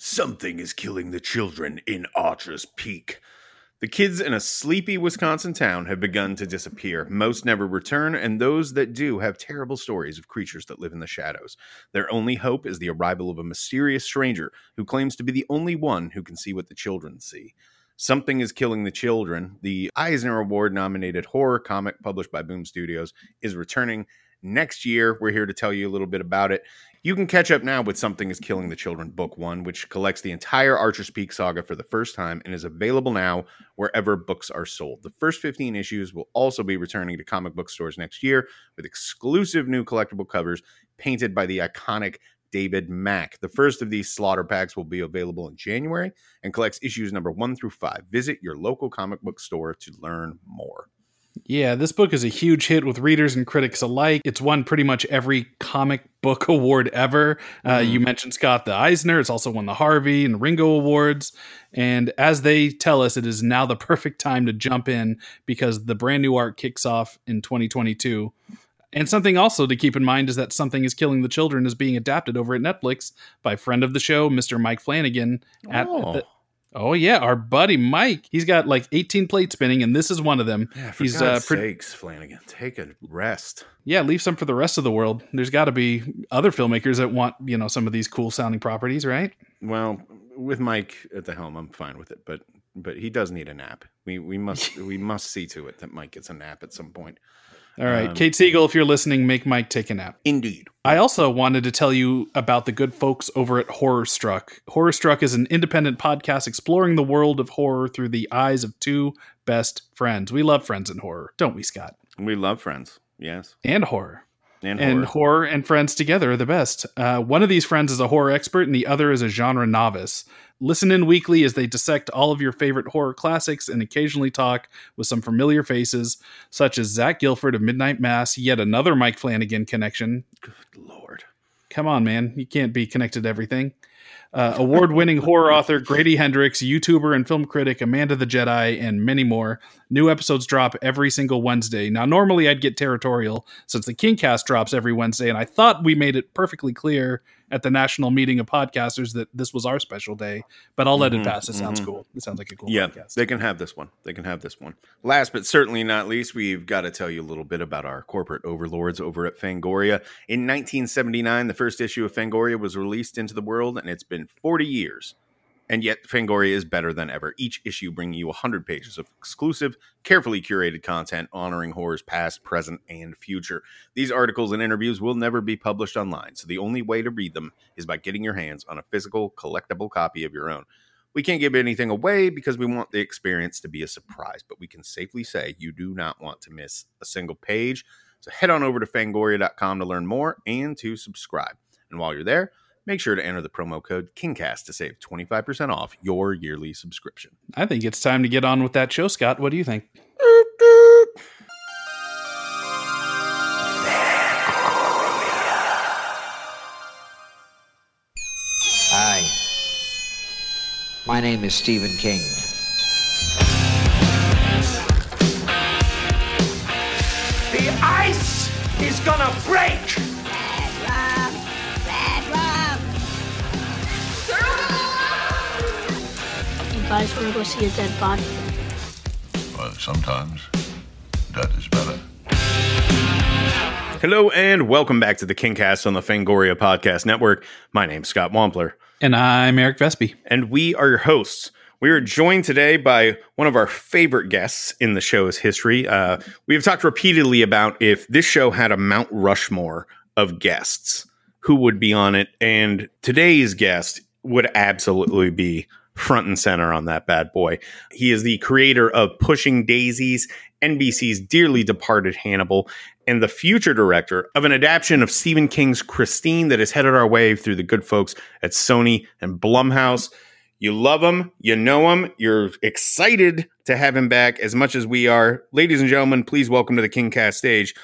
Something is killing the children in Archer's Peak. The kids in a sleepy Wisconsin town have begun to disappear. Most never return, and those that do have terrible stories of creatures that live in the shadows. Their only hope is the arrival of a mysterious stranger who claims to be the only one who can see what the children see. Something is Killing the Children, the Eisner Award nominated horror comic published by Boom Studios, is returning next year. We're here to tell you a little bit about it. You can catch up now with Something is Killing the Children, Book One, which collects the entire Archer's Peak saga for the first time and is available now wherever books are sold. The first 15 issues will also be returning to comic book stores next year with exclusive new collectible covers painted by the iconic David Mack. The first of these slaughter packs will be available in January and collects issues number one through five. Visit your local comic book store to learn more. Yeah, this book is a huge hit with readers and critics alike. It's won pretty much every comic book award ever. Uh, Mhm. you mentioned Scott the Eisner. It's also won the Harvey and Ringo Awards. And as they tell us, it is now the perfect time to jump in because the brand new art kicks off in 2022. And something also to keep in mind is that Something is Killing the Children is being adapted over at Netflix by friend of the show, Mr. Mike Flanagan. At oh, the- oh, yeah, our buddy Mike. He's got like 18 plates spinning, and this is one of them. yeah, for he's, God's uh, pre- sakes, Flanagan, take a rest. Yeah, leave some for the rest of the world. There's got to be other filmmakers that want, you know, some of these cool sounding properties, right? Well, with Mike at the helm, I'm fine with it, but but he does need a nap. We we must we must see to it that Mike gets a nap at some point. All right, Um, Kate Siegel, if you're listening, make Mike take a nap. Indeed. I also wanted to tell you about the good folks over at Horror Struck. Horror Struck is an independent podcast exploring the world of horror through the eyes of two best friends. We love friends in horror, don't we, Scott? We love friends. Yes. And horror. And, and horror. horror and friends together are the best. Uh, one of these friends is a horror expert, and the other is a genre novice. Listen in weekly as they dissect all of your favorite horror classics and occasionally talk with some familiar faces, such as Zach Gilford of Midnight Mass, yet another Mike Flanagan connection. Good Lord. Come on, man. You can't be connected to everything. Uh, Award winning horror author Grady Hendrix, YouTuber and film critic Amanda the Jedi, and many more. New episodes drop every single Wednesday. Now, normally I'd get territorial since the Kingcast drops every Wednesday, and I thought we made it perfectly clear at the national meeting of podcasters that this was our special day, but I'll let Mhm, it pass. It sounds mhm. cool. It sounds like a cool Yeah, podcast. they can have this one. They can have this one. Last but certainly not least, we've got to tell you a little bit about our corporate overlords over at Fangoria. In 1979, the first issue of Fangoria was released into the world, and it's been 40 years. And yet, Fangoria is better than ever. Each issue bringing you 100 pages of exclusive, carefully curated content honoring horror's past, present, and future. These articles and interviews will never be published online, so the only way to read them is by getting your hands on a physical, collectible copy of your own. We can't give anything away because we want the experience to be a surprise, but we can safely say you do not want to miss a single page. So head on over to fangoria.com to learn more and to subscribe. And while you're there, make sure to enter the promo code KINGCAST to save 25% off your yearly subscription. I think it's time to get on with that show, Scott. What do you think? Hi. My name is Stephen King. The ice is gonna break! Guys want to go see a dead body? Well, sometimes that is better. Hello and welcome back to the KingCast on the Fangoria Podcast Network. My name's Scott Wampler. And I'm Eric Vespe. and we are your hosts. We are joined today by one of our favorite guests in the show's history. Uh, we have talked repeatedly about if this show had a Mount Rushmore of guests, who would be on it. And today's guest would absolutely be front and center on that bad boy. He is the creator of Pushing Daisies, NBC's dearly departed Hannibal, and the future director of an adaptation of Stephen King's Christine that is headed our way through the good folks at Sony and Blumhouse. You love him, you know him, you're excited to have him back as much as we are. Ladies and gentlemen, please welcome to the KingCast stage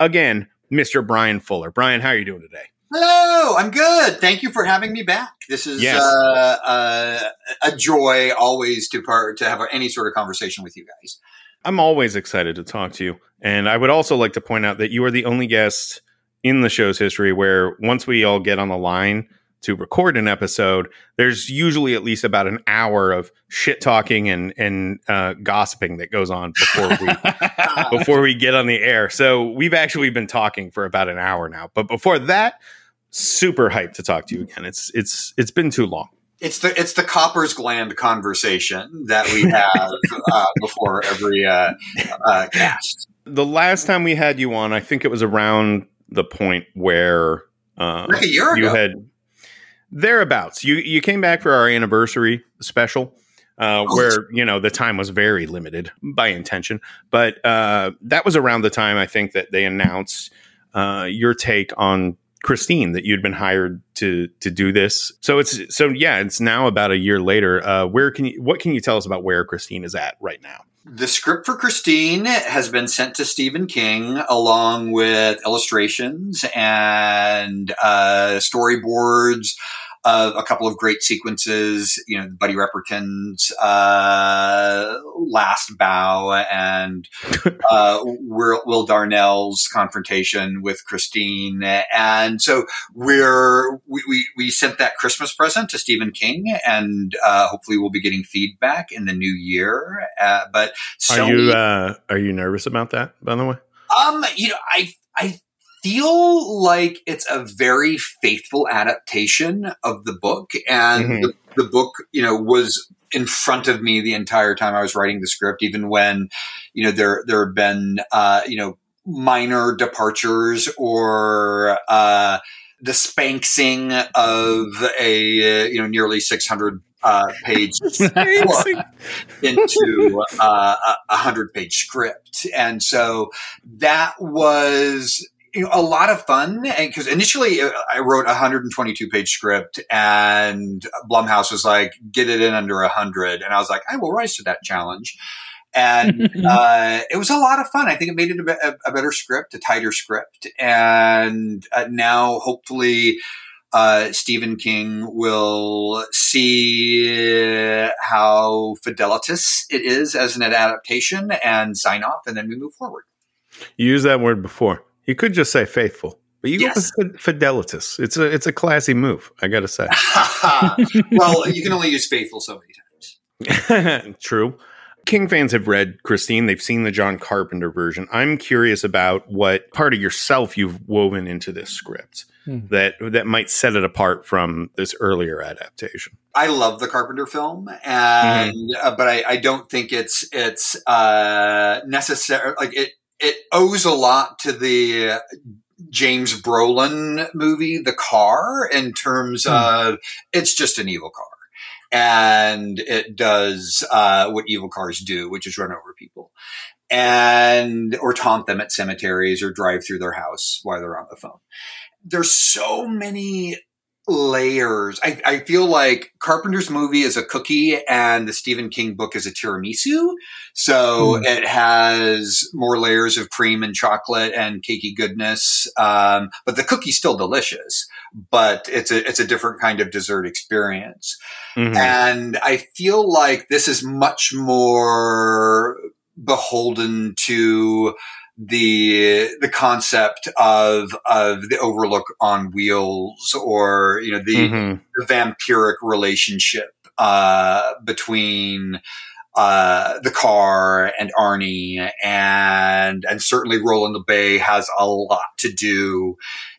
again, Mr. Bryan Fuller. Bryan, how are you doing today? Hello, I'm good. Thank you for having me back. This is Yes. uh, uh, a joy always to part to have any sort of conversation with you guys. I'm always excited to talk to you. And I would also like to point out that you are the only guest in the show's history where once we all get on the line to record an episode, there's usually at least about an hour of shit talking and and uh, gossiping that goes on before we before we get on the air. So we've actually been talking for about an hour now. But before that, super hyped to talk to you again. It's it's it's been too long. It's the it's the Cowper's gland conversation that we have uh, before every uh, uh, cast. The last time we had you on, I think it was around the point where uh, Like you ago. had thereabouts. You you came back for our anniversary special, uh, Oh, where you know the time was very limited by intention, but uh, that was around the time I think that they announced uh, your take on Christine that you'd been hired to to do this. So it's so yeah, it's now about a year later. Uh, where can you what can you tell us about where Christine is at right now? The script for Christine has been sent to Stephen King along with illustrations and uh, storyboards of a couple of great sequences. You know, Buddy Repperton's uh, last bow and uh, Will, Will Darnell's confrontation with Christine, and so we're we, we, we sent that Christmas present to Stephen King, and uh, hopefully we'll be getting feedback in the new year. Uh, but Are you uh, are you nervous about that? By the way, um, you know, I I feel like it's a very faithful adaptation of the book, and Mhm. the, the book, you know, was in front of me the entire time I was writing the script, even when, you know, there there have been, uh, you know, minor departures or uh, the spanksing of a uh, you know nearly six hundred uh, page into uh, a- a hundred page script, and so that was you know, a lot of fun. Because initially, uh, I wrote a 122 page script, and Blumhouse was like, "Get it in under hundred," and I was like, "I will rise to that challenge." And uh, it was a lot of fun. I think it made it a, be- a, a better script, a tighter script, and uh, now hopefully uh, Stephen King will see how fidelitous it is as an adaptation and sign off, and then we move forward. you used that word before. You could just say faithful, but you Yes. go with fidelitas. It's a it's a classy move. I got to say. well, you can only use faithful so many times. True. King fans have read Christine. They've seen the John Carpenter version. I'm curious about what part of yourself you've woven into this script Hmm. that that might set it apart from this earlier adaptation. I love the Carpenter film, and uh, but I, I don't think it's it's uh, necessary. Like it, it owes a lot to the James Brolin movie, The Car, in terms of it's just an evil car, and it does uh, what evil cars do, which is run over people. And or taunt them at cemeteries or drive through their house while they're on the phone. There's so many layers. I, I feel like Carpenter's movie is a cookie and the Stephen King book is a tiramisu. So Hmm. it has more layers of cream and chocolate and cakey goodness. Um, but the cookie's still delicious, but it's a, it's a different kind of dessert experience. Mhm. And I feel like this is much more beholden to the the concept of of the overlook on wheels or you know the, Mhm. the vampiric relationship uh, between uh, the car and Arnie and and certainly Roland LeBay has a lot to do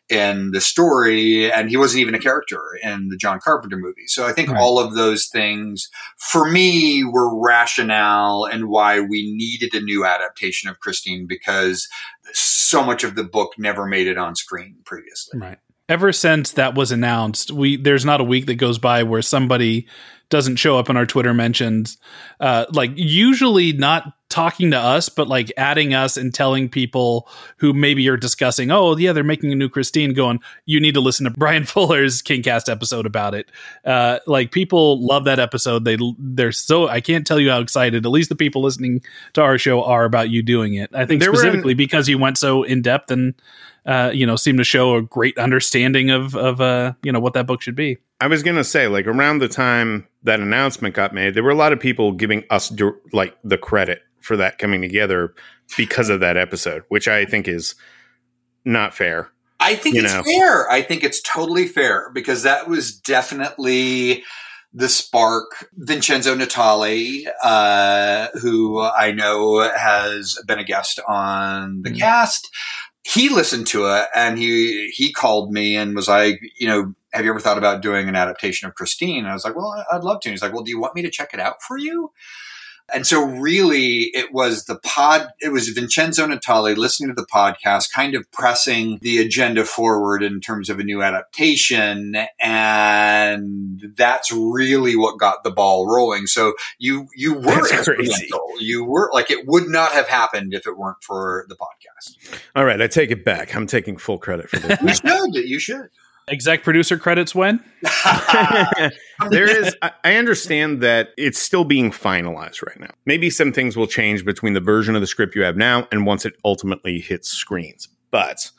in the story and he wasn't even a character in the John Carpenter movie. So I think Right. all of those things for me were rationale and why we needed a new adaptation of Christine because so much of the book never made it on screen previously. Right. Ever since that was announced, we there's not a week that goes by where somebody doesn't show up in our Twitter mentions, uh, like usually not talking to us, but like adding us and telling people who maybe are discussing, oh yeah, they're making a new Christine. Going, you need to listen to Bryan Fuller's Kingcast episode about it. Uh, like people love that episode. They they're so I can't tell you how excited. At least the people listening to our show are about you doing it. I think There specifically because you went so in depth and uh, you know, seemed to show a great understanding of of uh, you know what that book should be. I was gonna say, like around the time that announcement got made, there were a lot of people giving us like the credit for that coming together because of that episode, which I think is not fair. I think it's know. fair. I think it's totally fair because that was definitely the spark. Vincenzo Natali, uh, who I know has been a guest on the Mm. cast, he listened to it and he he called me and was like, you know, have you ever thought about doing an adaptation of Christine? And I was like, well, I'd love to. And he's like, well, do you want me to check it out for you? And so really it was the pod, it was Vincenzo Natali listening to the podcast, kind of pressing the agenda forward in terms of a new adaptation. And that's really what got the ball rolling. So you, you were. You were like, it would not have happened if it weren't for the podcast. All right, I take it back. I'm taking full credit for this. You should, you should. Exec producer credits when? there is I- I understand that it's still being finalized right now. Maybe some things will change between the version of the script you have now and once it ultimately hits screens. But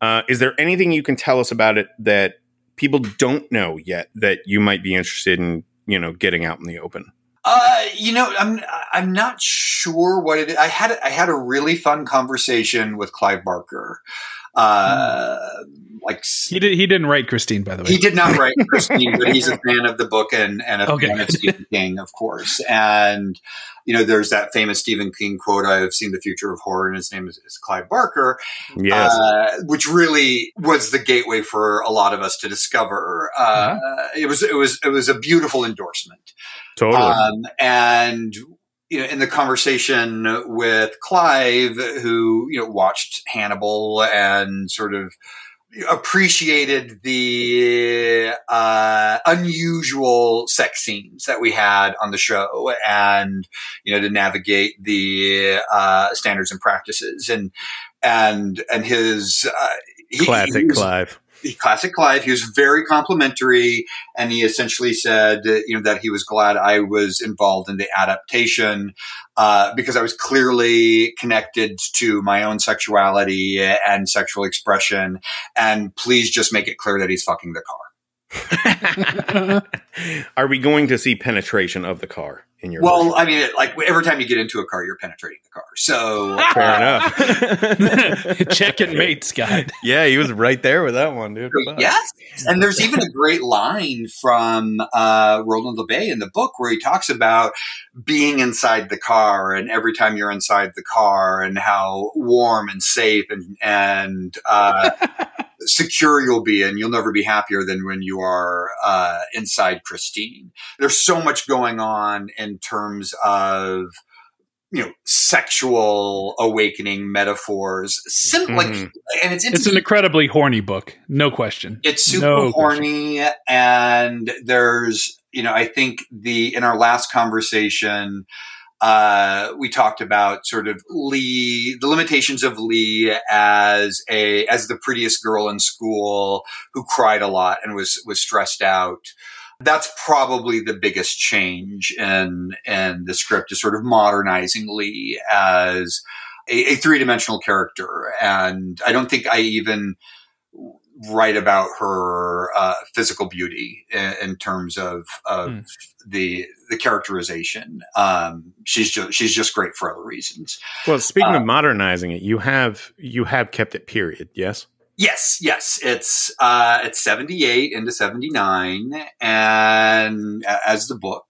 uh, is there anything you can tell us about it that people don't know yet that you might be interested in, you know, getting out in the open? Uh, you know, I'm I'm not sure what it is. I had I had a really fun conversation with Clive Barker. Uh, like He did. He didn't write Christine, by the way. he did not write Christine, but he's a fan of the book and, and a Okay. fan of Stephen King, of course. And you know, there's that famous Stephen King quote: "I've seen the future of horror," and his name is, is Clive Barker Yes. uh, which really was the gateway for a lot of us to discover. Uh, It was it was it was a beautiful endorsement, totally. um, and you know, in the conversation with Clive, who you know watched Hannibal and sort of appreciated the uh, unusual sex scenes that we had on the show and you know to navigate the uh, standards and practices and and and his uh, he- Classic he was- Clive. Classic Clive. He was very complimentary, and he essentially said, you know, that he was glad I was involved in the adaptation uh, because I was clearly connected to my own sexuality and sexual expression. And please just make it clear that he's fucking the car. Are we going to see penetration of the car in your Well, version? I mean, like every time you get into a car, you're penetrating the car. So Fair enough. Check and mate, Scott. yeah, he was right there with that one, dude. Fuck. Yes. And there's even a great line from uh, Roland LeBay in the book where he talks about being inside the car and every time you're inside the car and how warm and safe and, and uh, secure you'll be and you'll never be happier than when you are uh, inside Christine. There's so much going on in terms of you know sexual awakening metaphors sim- like Mhm. and it's It's an incredibly horny book, no question. it's super No horny and there's you know i think the in our last conversation uh we talked about sort of lee the limitations of lee as a as the prettiest girl in school who cried a lot and was was stressed out that's probably the biggest change in in the script is sort of modernizing lee as a, a three-dimensional character and i don't think i even write about her uh, physical beauty in, in terms of, of Hmm. the the characterization. Um, she's just she's just great for other reasons. Well, speaking Uh, of modernizing it, you have you have kept it period, yes? Yes, yes, it's uh, it's seventy eight into seventy nine, and uh, as the book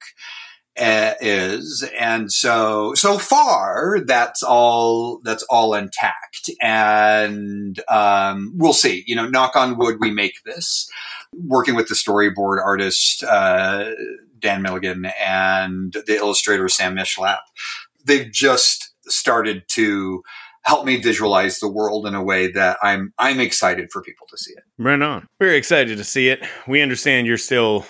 uh, is, and so so far that's all that's all intact, and um, we'll see. You know, knock on wood, we make this. Working with the storyboard artist uh, Dan Milligan and the illustrator Sam Mishlap, they've just started to help me visualize the world in a way that I'm I'm excited for people to see it. Right on. Very excited to see it. We understand you're still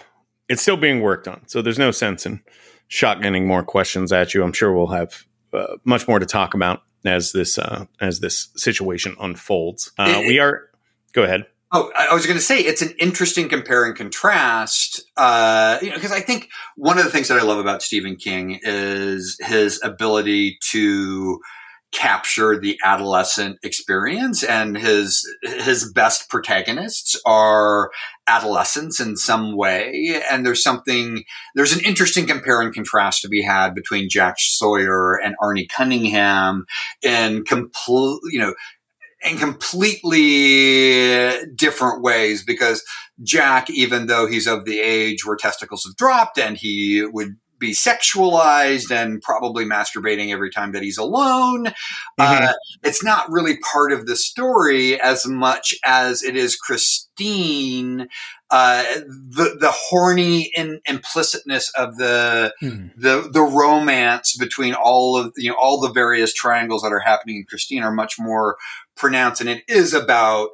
it's still being worked on, so there's no sense in shotgunning more questions at you. I'm sure we'll have uh, much more to talk about as this uh, as this situation unfolds. Uh, It- we are. Go ahead. Oh, I I was going to say it's an interesting compare and contrast. Uh, you know, because I think one of the things that I love about Stephen King is his ability to capture the adolescent experience, and his his best protagonists are adolescents in some way. And there's something there's an interesting compare and contrast to be had between Jack Sawyer and Arnie Cunningham in complete, you know in completely different ways because Jack, even though he's of the age where testicles have dropped and he would be sexualized and probably masturbating every time that he's alone. Uh, it's not really part of the story as much as it is Christine. Uh, the the horny in, implicitness of the Hmm. the the romance between all of you know all the various triangles that are happening in Christine are much more pronounced, and it is about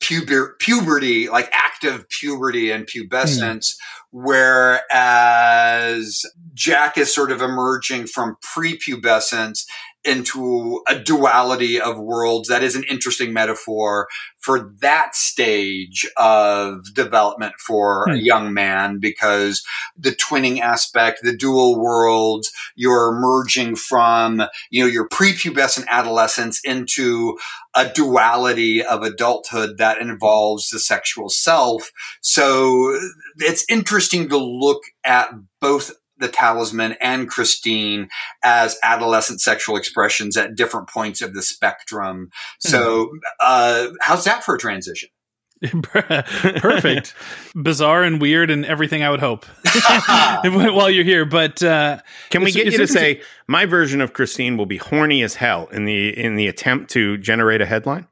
puber- puberty, like active puberty and pubescence, hmm. whereas Jack is sort of emerging from prepubescence into a duality of worlds. That is an interesting metaphor for that stage of development for a Hmm. young man because the twinning aspect, the dual worlds, you're merging from, you know, your prepubescent adolescence into a duality of adulthood that involves the sexual self. So it's interesting to look at both the talisman and Christine as adolescent sexual expressions at different points of the spectrum. So, uh, how's that for a transition? Perfect. Bizarre and weird and everything I would hope while you're here. But uh, Can we get you to say my version of Christine will be horny as hell in the in the attempt to generate a headline?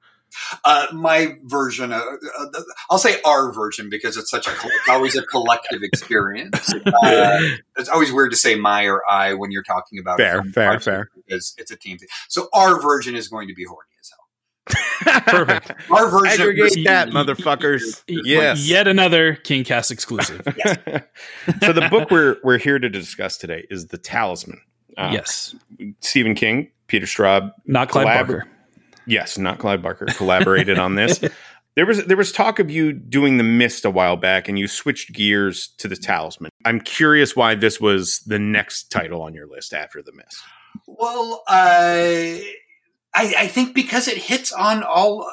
Uh, my version, of, uh, I'll say our version because it's such a, it's always a collective experience. Uh, it's always weird to say my or I when you're talking about Fair, it. fair, fair. Because it's a team thing. So our version is going to be horny as hell. Perfect. Our version of Aggregate that, motherfuckers. Yes. Yet another King Cast exclusive. so the book we're we're here to discuss today is The Talisman. Uh, yes. Stephen King, Peter Straub, Not Clive collabor- Barker. Yes, not Clive Barker collaborated on this. There was there was talk of you doing the mist a while back, and you switched gears to the Talisman. I'm curious why this was the next title on your list after the mist. Well, uh, I, I think because it hits on all,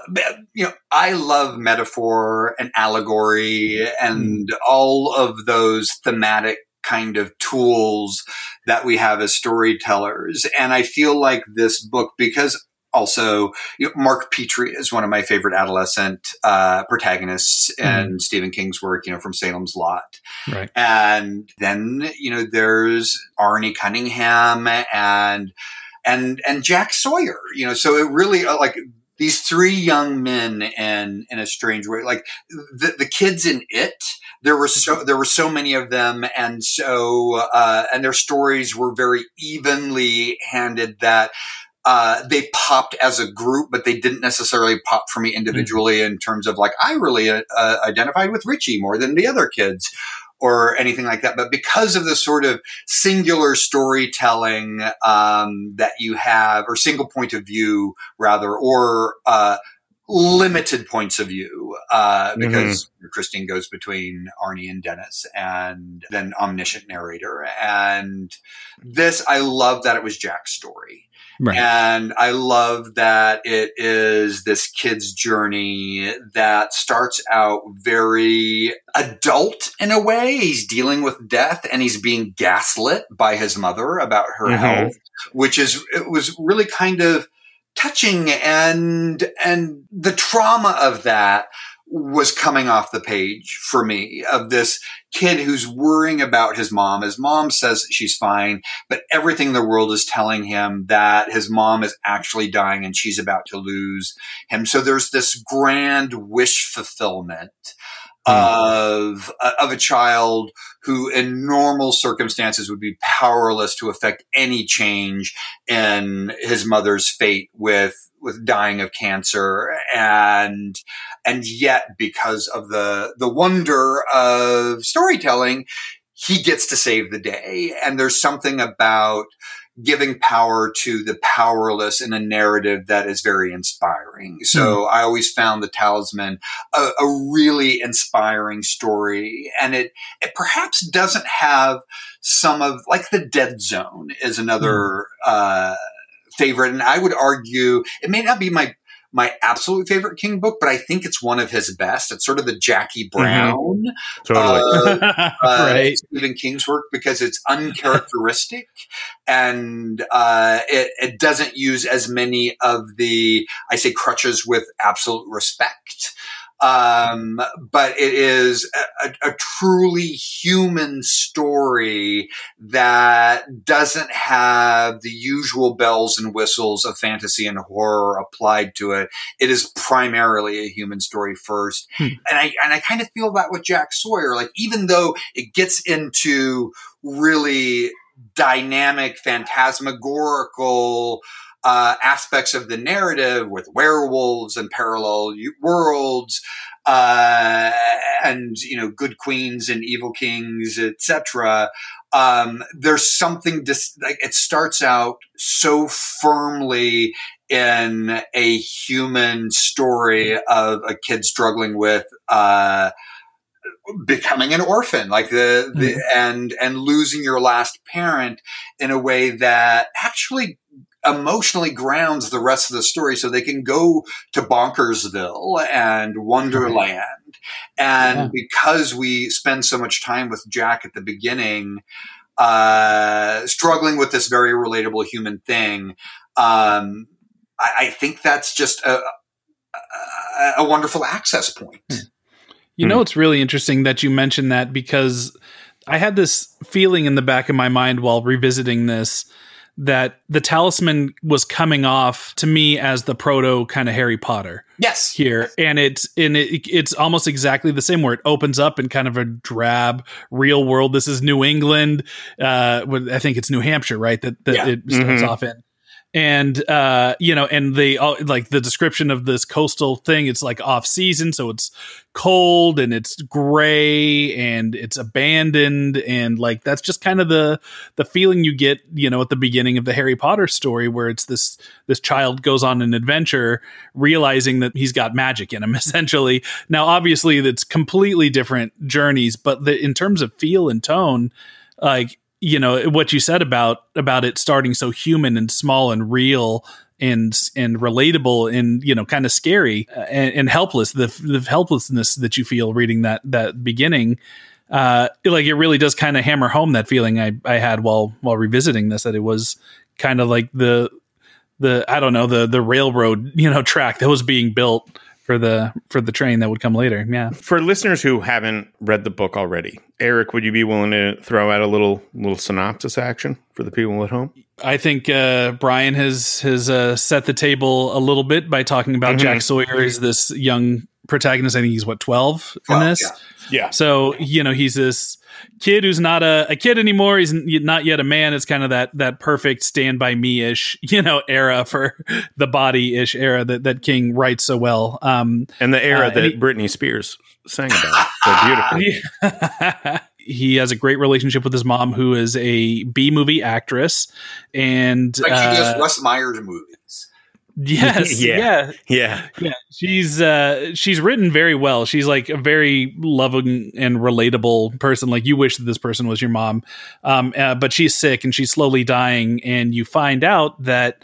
you know, I love metaphor and allegory and all of those thematic kind of tools that we have as storytellers. And I feel like this book, because also you know, Mark Petrie is one of my favorite adolescent uh, protagonists in Stephen King's work, you know, from Salem's Lot. Right. And then, you know, there's Arnie Cunningham and and and Jack Sawyer, you know, so it really uh, like these three young men in in a strange way, like the the kids in it. There were so there were so many of them, and so uh, and their stories were very evenly handed. That uh, they popped as a group, but they didn't necessarily pop for me individually in terms of like I really uh, identified with Richie more than the other kids or anything like that. But because of the sort of singular storytelling um, that you have, or single point of view rather, or uh, limited points of view, uh, because Christine goes between Arnie and Dennis, and then omniscient narrator. And this, I love that it was Jack's story. Right. And I love that it is this kid's journey that starts out very adult in a way. He's dealing with death and he's being gaslit by his mother about her Mhm. health, which is, it was really kind of touching and, and the trauma of that was coming off the page for me of this kid who's worrying about his mom. His mom says she's fine, but everything in the world is telling him that his mom is actually dying and she's about to lose him. So there's this grand wish fulfillment Hmm. of uh, of a child who in normal circumstances would be powerless to affect any change in his mother's fate with with dying of cancer. And and yet because of the the wonder of storytelling he gets to save the day. And there's something about giving power to the powerless in a narrative that is very inspiring. So I always found the talisman a, a really inspiring story and it, it perhaps doesn't have some of like the dead zone is another, uh, favorite. And I would argue it may not be my, my absolute favorite King book, but I think it's one of his best. It's sort of the Jackie Brown, Totally. uh, right. Stephen King's work because it's uncharacteristic and uh, it, it doesn't use as many of the I say crutches with absolute respect. Um, but it is a, a, truly human story that doesn't have the usual bells and whistles of fantasy and horror applied to it. It is primarily a human story first. Hmm. And I, and I kind of feel that with Jack Sawyer. Like, even though it gets into really dynamic, phantasmagorical, uh, aspects of the narrative with werewolves and parallel worlds, uh, and you know, good queens and evil kings, etc. Um, there's something dis- like it starts out so firmly in a human story of a kid struggling with uh, becoming an orphan, like the, the and and losing your last parent in a way that actually emotionally grounds the rest of the story so they can go to Bonkersville and Wonderland. And Yeah. because we spend so much time with Jack at the beginning, uh, struggling with this very relatable human thing, um, I, I think that's just a, a, a wonderful access point. You know, it's really interesting that you mentioned that because I had this feeling in the back of my mind while revisiting this that the talisman was coming off to me as the proto kind of Harry Potter Yes. here, and it's and it, it's almost exactly the same where it opens up in kind of a drab real world. This is New England, uh, I think it's New Hampshire, right? That that Yeah. it starts Mhm. off in. And uh, you know, and they all like the description of this coastal thing. It's like off season, so it's cold and it's gray and it's abandoned, and like that's just kind of the the feeling you get, you know, at the beginning of the Harry Potter story, where it's this this child goes on an adventure, realizing that he's got magic in him. Essentially, now obviously it's completely different journeys, but the, in terms of feel and tone, like you know what you said about about it starting so human and small and real and and relatable and you know kind of scary uh, and, and helpless the, the helplessness that you feel reading that that beginning uh like it really does kind of hammer home that feeling i i had while while revisiting this that it was kind of like the the i don't know the the railroad you know track that was being built for the for the train that would come later yeah For listeners who haven't read the book already, Eric, would you be willing to throw out a little little synopsis action for the people at home? I think uh, Bryan has has uh, set the table a little bit by talking about Mhm. Jack Sawyer is this young protagonist. I think he's what twelve in this. yeah. Yeah. So you know he's this kid who's not a, a kid anymore. He's not yet a man. It's kind of that that perfect stand by me ish you know era for the body ish era that that King writes so well. Um, And the era Uh, that and he- Britney Spears sang about so beautifully. he has a great relationship with his mom, who is a B movie actress, and Like she uh, does Russ Myers movies. Yes, Yeah. yeah, Yeah. she's uh she's written very well she's like a very loving and relatable person like you wish that this person was your mom um uh, but she's sick and she's slowly dying and you find out that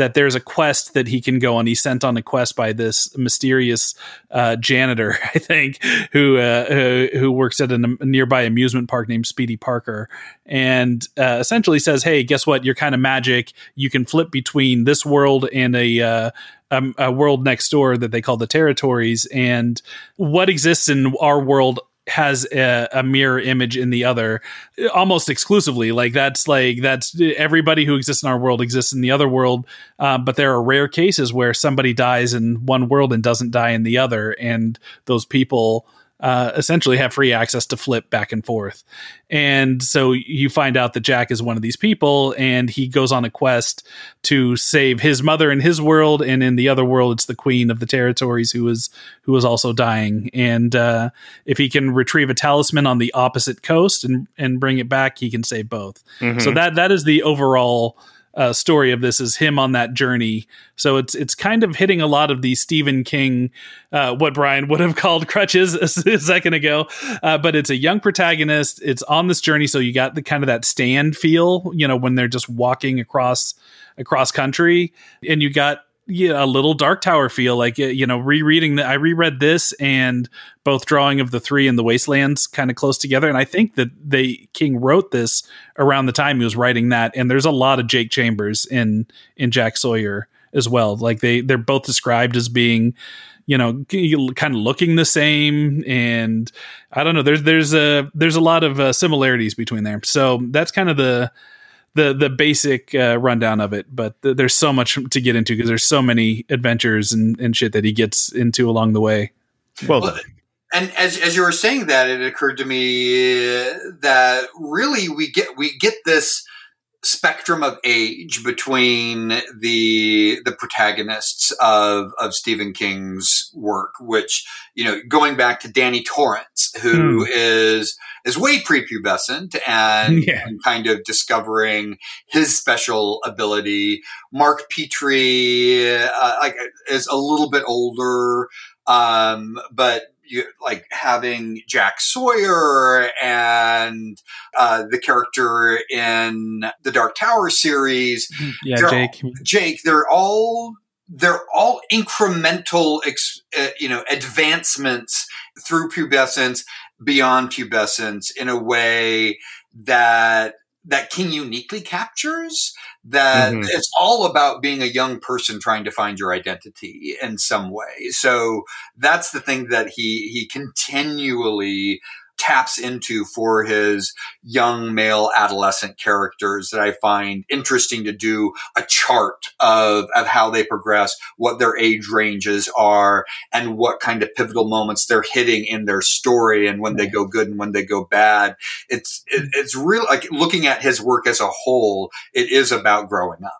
that there's a quest that he can go on. He's sent on a quest by this mysterious uh janitor i think who uh who, works at a nearby amusement park named speedy parker. And uh, essentially says hey guess what? You're kind of magic. You can flip between this world and a uh um, a world next door that they call the territories, and what exists in our world has a, a mirror image in the other almost exclusively. Like that's like that's everybody who exists in our world exists in the other world. Um, but there are rare cases where somebody dies in one world and doesn't die in the other. And those people uh, essentially have free access to flip back and forth. And so you find out that Jack is one of these people, and he goes on a quest to save his mother in his world, and in the other world, it's the queen of the territories who is who is also dying. And uh, if he can retrieve a talisman on the opposite coast and and bring it back, he can save both. Mhm. So that that is the overall uh, story of this is him on that journey. So it's it's kind of hitting a lot of the Stephen King, uh, what Bryan would have called crutches a, a second ago. Uh, but it's a young protagonist. It's on this journey, so you got the kind of that stand feel, you know, when they're just walking across across country, and you got yeah, a little Dark Tower feel. Like you know, rereading the, I reread this and both drawing of the three and the Wastelands kind of close together, and I think that they King wrote this around the time he was writing that. And there's a lot of Jake Chambers in in Jack Sawyer as well. Like they they're both described as being you know kind of looking the same and i don't know there's there's a there's a lot of uh, similarities between there so that's kind of the the the basic uh, rundown of it but th- there's so much to get into because there's so many adventures and, and shit that he gets into along the way. Well, Well, and as as you were saying that, it occurred to me that really we get we get this spectrum of age between the the protagonists of of Stephen King's work, which you know, going back to Danny Torrance, who is is way prepubescent and, Yeah. and kind of discovering his special ability. Mark Petrie, uh, like, is a little bit older, um, but you like having Jack Sawyer and uh, the character in the Dark Tower series, yeah jake Jake. They're all they're all incremental, ex, uh, you know, advancements through pubescence, beyond pubescence, in a way that that King uniquely captures. That Mhm. it's all about being a young person trying to find your identity in some way. So that's the thing that he he continually taps into for his young male adolescent characters that I find interesting to do a chart of, of how they progress, what their age ranges are, and what kind of pivotal moments they're hitting in their story and when they go good and when they go bad. It's, it, it's real, like looking at his work as a whole, it is about growing up.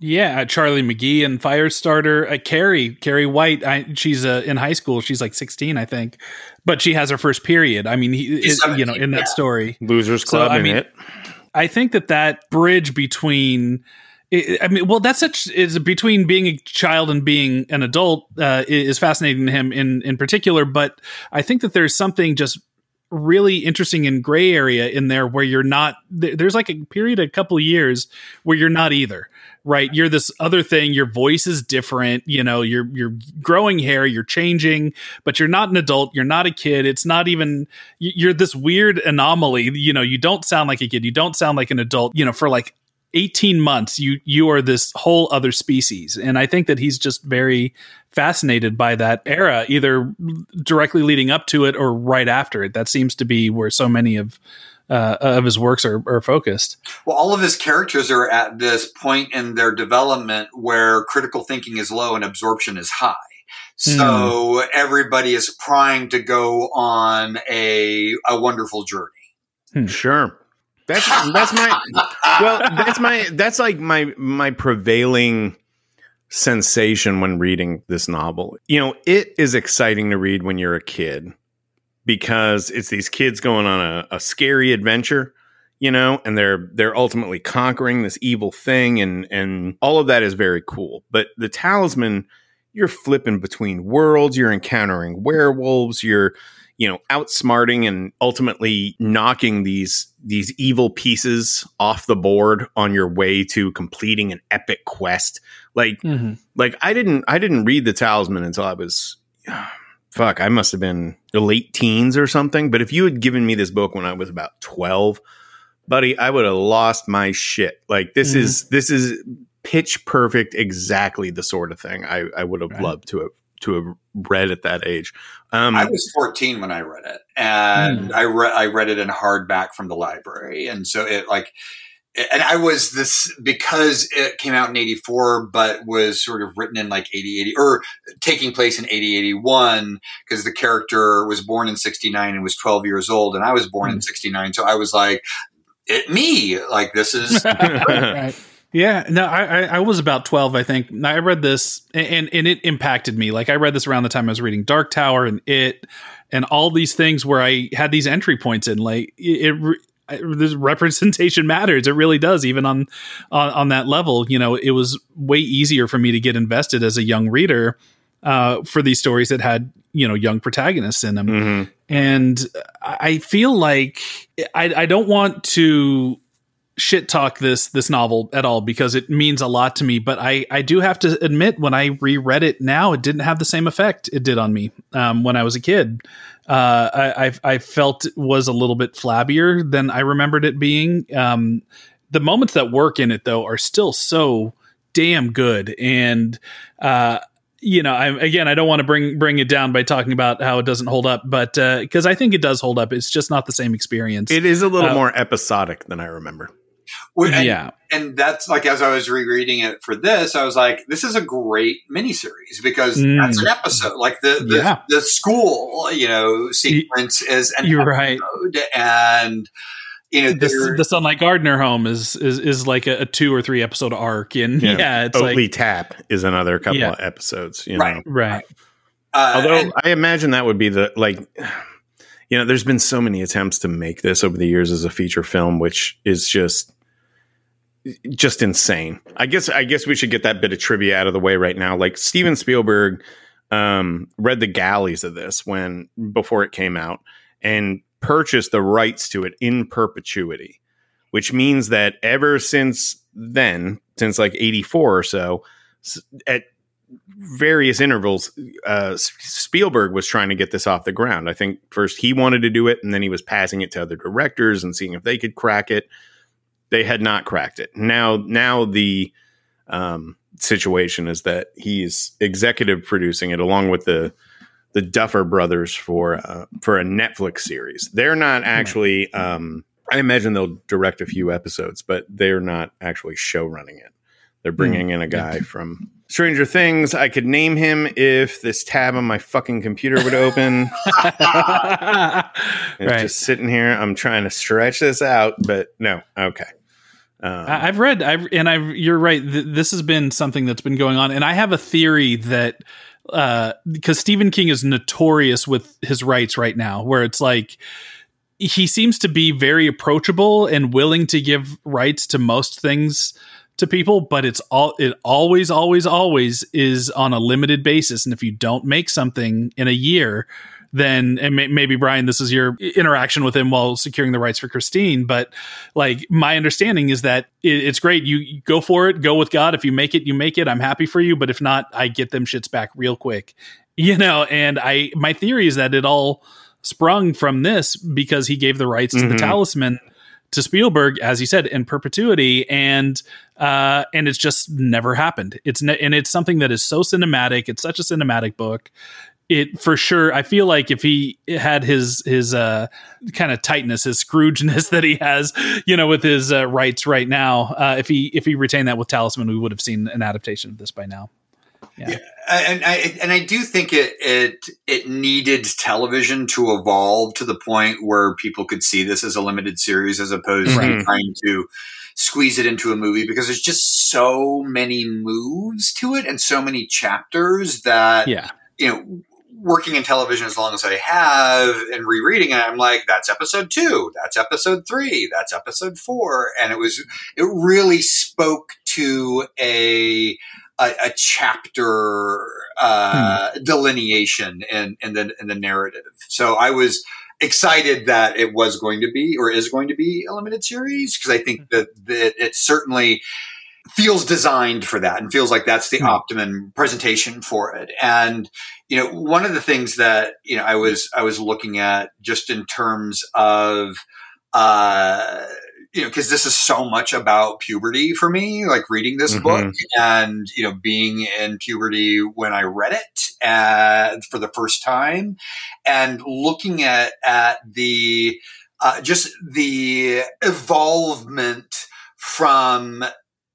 Yeah, uh, Charlie McGee and Firestarter. Uh, Carrie, Carrie White. I, she's uh, in high school. She's like 16, I think, but she has her first period. I mean, he, She's is, you know, 17, in that yeah. story. Losers So, Club I mean, it. I think that that bridge between, I I mean, well, that's such is between being a child and being an adult uh, is fascinating to him in in particular. But I think that there's something just really interesting in gray area in there where you're not. There's like a period, a couple years where you're not either. Right, you're this other thing. Your voice is different. You know, you're you're growing hair. You're changing, but you're not an adult. You're not a kid. It's not even. You're this weird anomaly. You know, you don't sound like a kid. You don't sound like an adult. You know, for like 18 months you you are this whole other species and i think that he's just very fascinated by that era either directly leading up to it or right after it that seems to be where so many of uh, of his works are, are focused Well, all of his characters are at this point in their development where critical thinking is low and absorption is high. So everybody is primed to go on a a wonderful journey. Sure. That's that's my well, that's my that's like my my prevailing sensation when reading this novel. You know, it is exciting to read when you're a kid because it's these kids going on a, a scary adventure, you know, and they're they're ultimately conquering this evil thing and and all of that is very cool. But the talisman, you're flipping between worlds, you're encountering werewolves, you're you know outsmarting and ultimately knocking these these evil pieces off the board on your way to completing an epic quest. Like like i didn't i didn't read the talisman until i was fuck i must have been the late teens or something. But if you had given me this book when i was about 12 buddy i would have lost my shit. Like this is this is pitch perfect exactly the sort of thing i i would have Right. loved to have to have read at that age. Um I was 14 when I read it, and hmm. I read I read it in hardback from the library, and so it like, and I was this because it came out in 84, but was sort of written in like 80, 80 or taking place in 80, 81 because the character was born in 69 and was 12 years old, and I was born in hmm. 69, so I was like, it me like this is right. Yeah, no, I, I I was about twelve, I think. I read this, and and it impacted me. Like I read this around the time I was reading Dark Tower and it, and all these things where I had these entry points in. Like it, it this representation matters. It really does, even on, on on that level. You know, it was way easier for me to get invested as a young reader uh, for these stories that had you know young protagonists in them mhm. and I feel like I, I don't want to shit talk this this novel at all because it means a lot to me. But I I do have to admit when I reread it now, it didn't have the same effect it did on me um, when I was a kid. Uh, I, I I felt it was a little bit flabbier than I remembered it being. Um, the moments that work in it though are still so damn good and uh you know, I, again, I don't want to bring bring it down by talking about how it doesn't hold up, but because uh, I think it does hold up, it's just not the same experience. It is a little uh, more episodic than I remember. Well, and, yeah, and that's like as I was rereading it for this, I was like, this is a great miniseries because mm. that's an episode. Like the the, yeah. the school, you know, sequence is an You're episode, right. and you know, the, the Sunlight Gardener home is is is like a, a, two or three episode arc, and yeah, yeah it's Oatley like Tap is another couple yeah. of episodes. You right, know, right. Uh, Although and, I imagine that would be the like, you know, there's been so many attempts to make this over the years as a feature film, which is just just insane. I guess I guess we should get that bit of trivia out of the way right now. Like Steven Spielberg um, read the galleys of this when before it came out and purchased the rights to it in perpetuity, which means that ever since then, since like 84 or so, at various intervals, uh, Spielberg was trying to get this off the ground. I think first he wanted to do it, and then he was passing it to other directors and seeing if they could crack it. They had not cracked it. Now, now the um, situation is that he's executive producing it along with the the Duffer Brothers for uh, for a Netflix series. They're not actually. Um, I imagine they'll direct a few episodes, but they're not actually show running it. They're bringing in a guy from Stranger Things. I could name him if this tab on my fucking computer would open. right. Just sitting here, I'm trying to stretch this out, but no. Okay. Um, I've read, I've, and I've. You're right. Th- this has been something that's been going on, and I have a theory that because uh, Stephen King is notorious with his rights right now, where it's like he seems to be very approachable and willing to give rights to most things to people, but it's all it always, always, always is on a limited basis. And if you don't make something in a year, then and may, maybe Bryan, this is your interaction with him while securing the rights for Christine. But like my understanding is that it, it's great. You, you go for it, go with God. If you make it, you make it. I'm happy for you. But if not, I get them shits back real quick. You know, and I my theory is that it all sprung from this because he gave the rights mm-hmm. to the mm-hmm. talisman to Spielberg, as he said, in perpetuity, and uh, and it's just never happened. It's ne- and it's something that is so cinematic. It's such a cinematic book it for sure i feel like if he had his his uh kind of tightness his scroogeness that he has you know with his uh, rights right now uh if he if he retained that with talisman we would have seen an adaptation of this by now yeah. yeah. and I and I do think it it it needed television to evolve to the point where people could see this as a limited series as opposed mm-hmm. to trying to squeeze it into a movie because there's just so many moves to it and so many chapters that yeah you know working in television as long as I have and rereading it, I'm like, that's episode two, that's episode three, that's episode four. And it was, it really spoke to a, a, a chapter, uh, hmm. delineation in, in the, in the narrative. So I was, excited that it was going to be or is going to be a limited series because I think that, that it certainly feels designed for that and feels like that's the mm-hmm. optimum presentation for it. And, you know, one of the things that, you know, I was, I was looking at just in terms of, uh, you know, because this is so much about puberty for me, like reading this mm-hmm. book and, you know, being in puberty when I read it uh, for the first time and looking at, at the, uh, just the evolvement from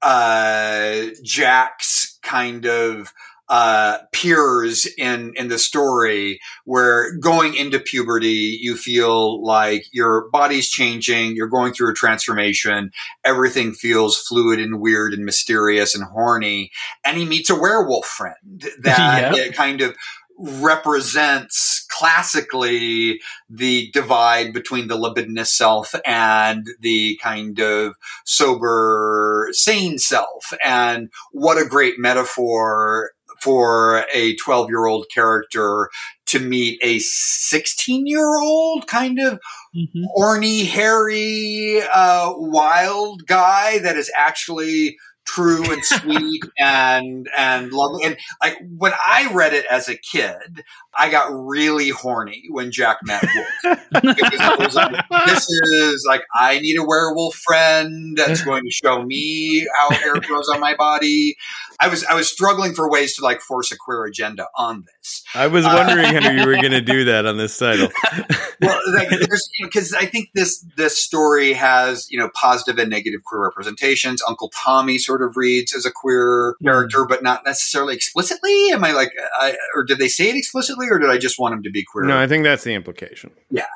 uh, Jack's kind of uh, peers in in the story where going into puberty you feel like your body's changing you're going through a transformation everything feels fluid and weird and mysterious and horny and he meets a werewolf friend that yeah. kind of represents classically the divide between the libidinous self and the kind of sober, sane self. And what a great metaphor for a 12 year old character to meet a 16 year old kind of Mhm. horny, hairy, uh, wild guy that is actually true and sweet and and lovely. And like when I read it as a kid, I got really horny when Jack met Wolf. because I was like, this is like I need a werewolf friend that's going to show me how hair grows on my body. I was I was struggling for ways to like force a queer agenda on this. I was wondering how you were going to do that on this title. well, like, because I think this this story has you know positive and negative queer representations. Uncle Tommy sort of reads as a queer character, but not necessarily explicitly. Am I like, I, or did they say it explicitly, or did I just want him to be queer? no, I think that's the implication. Yeah,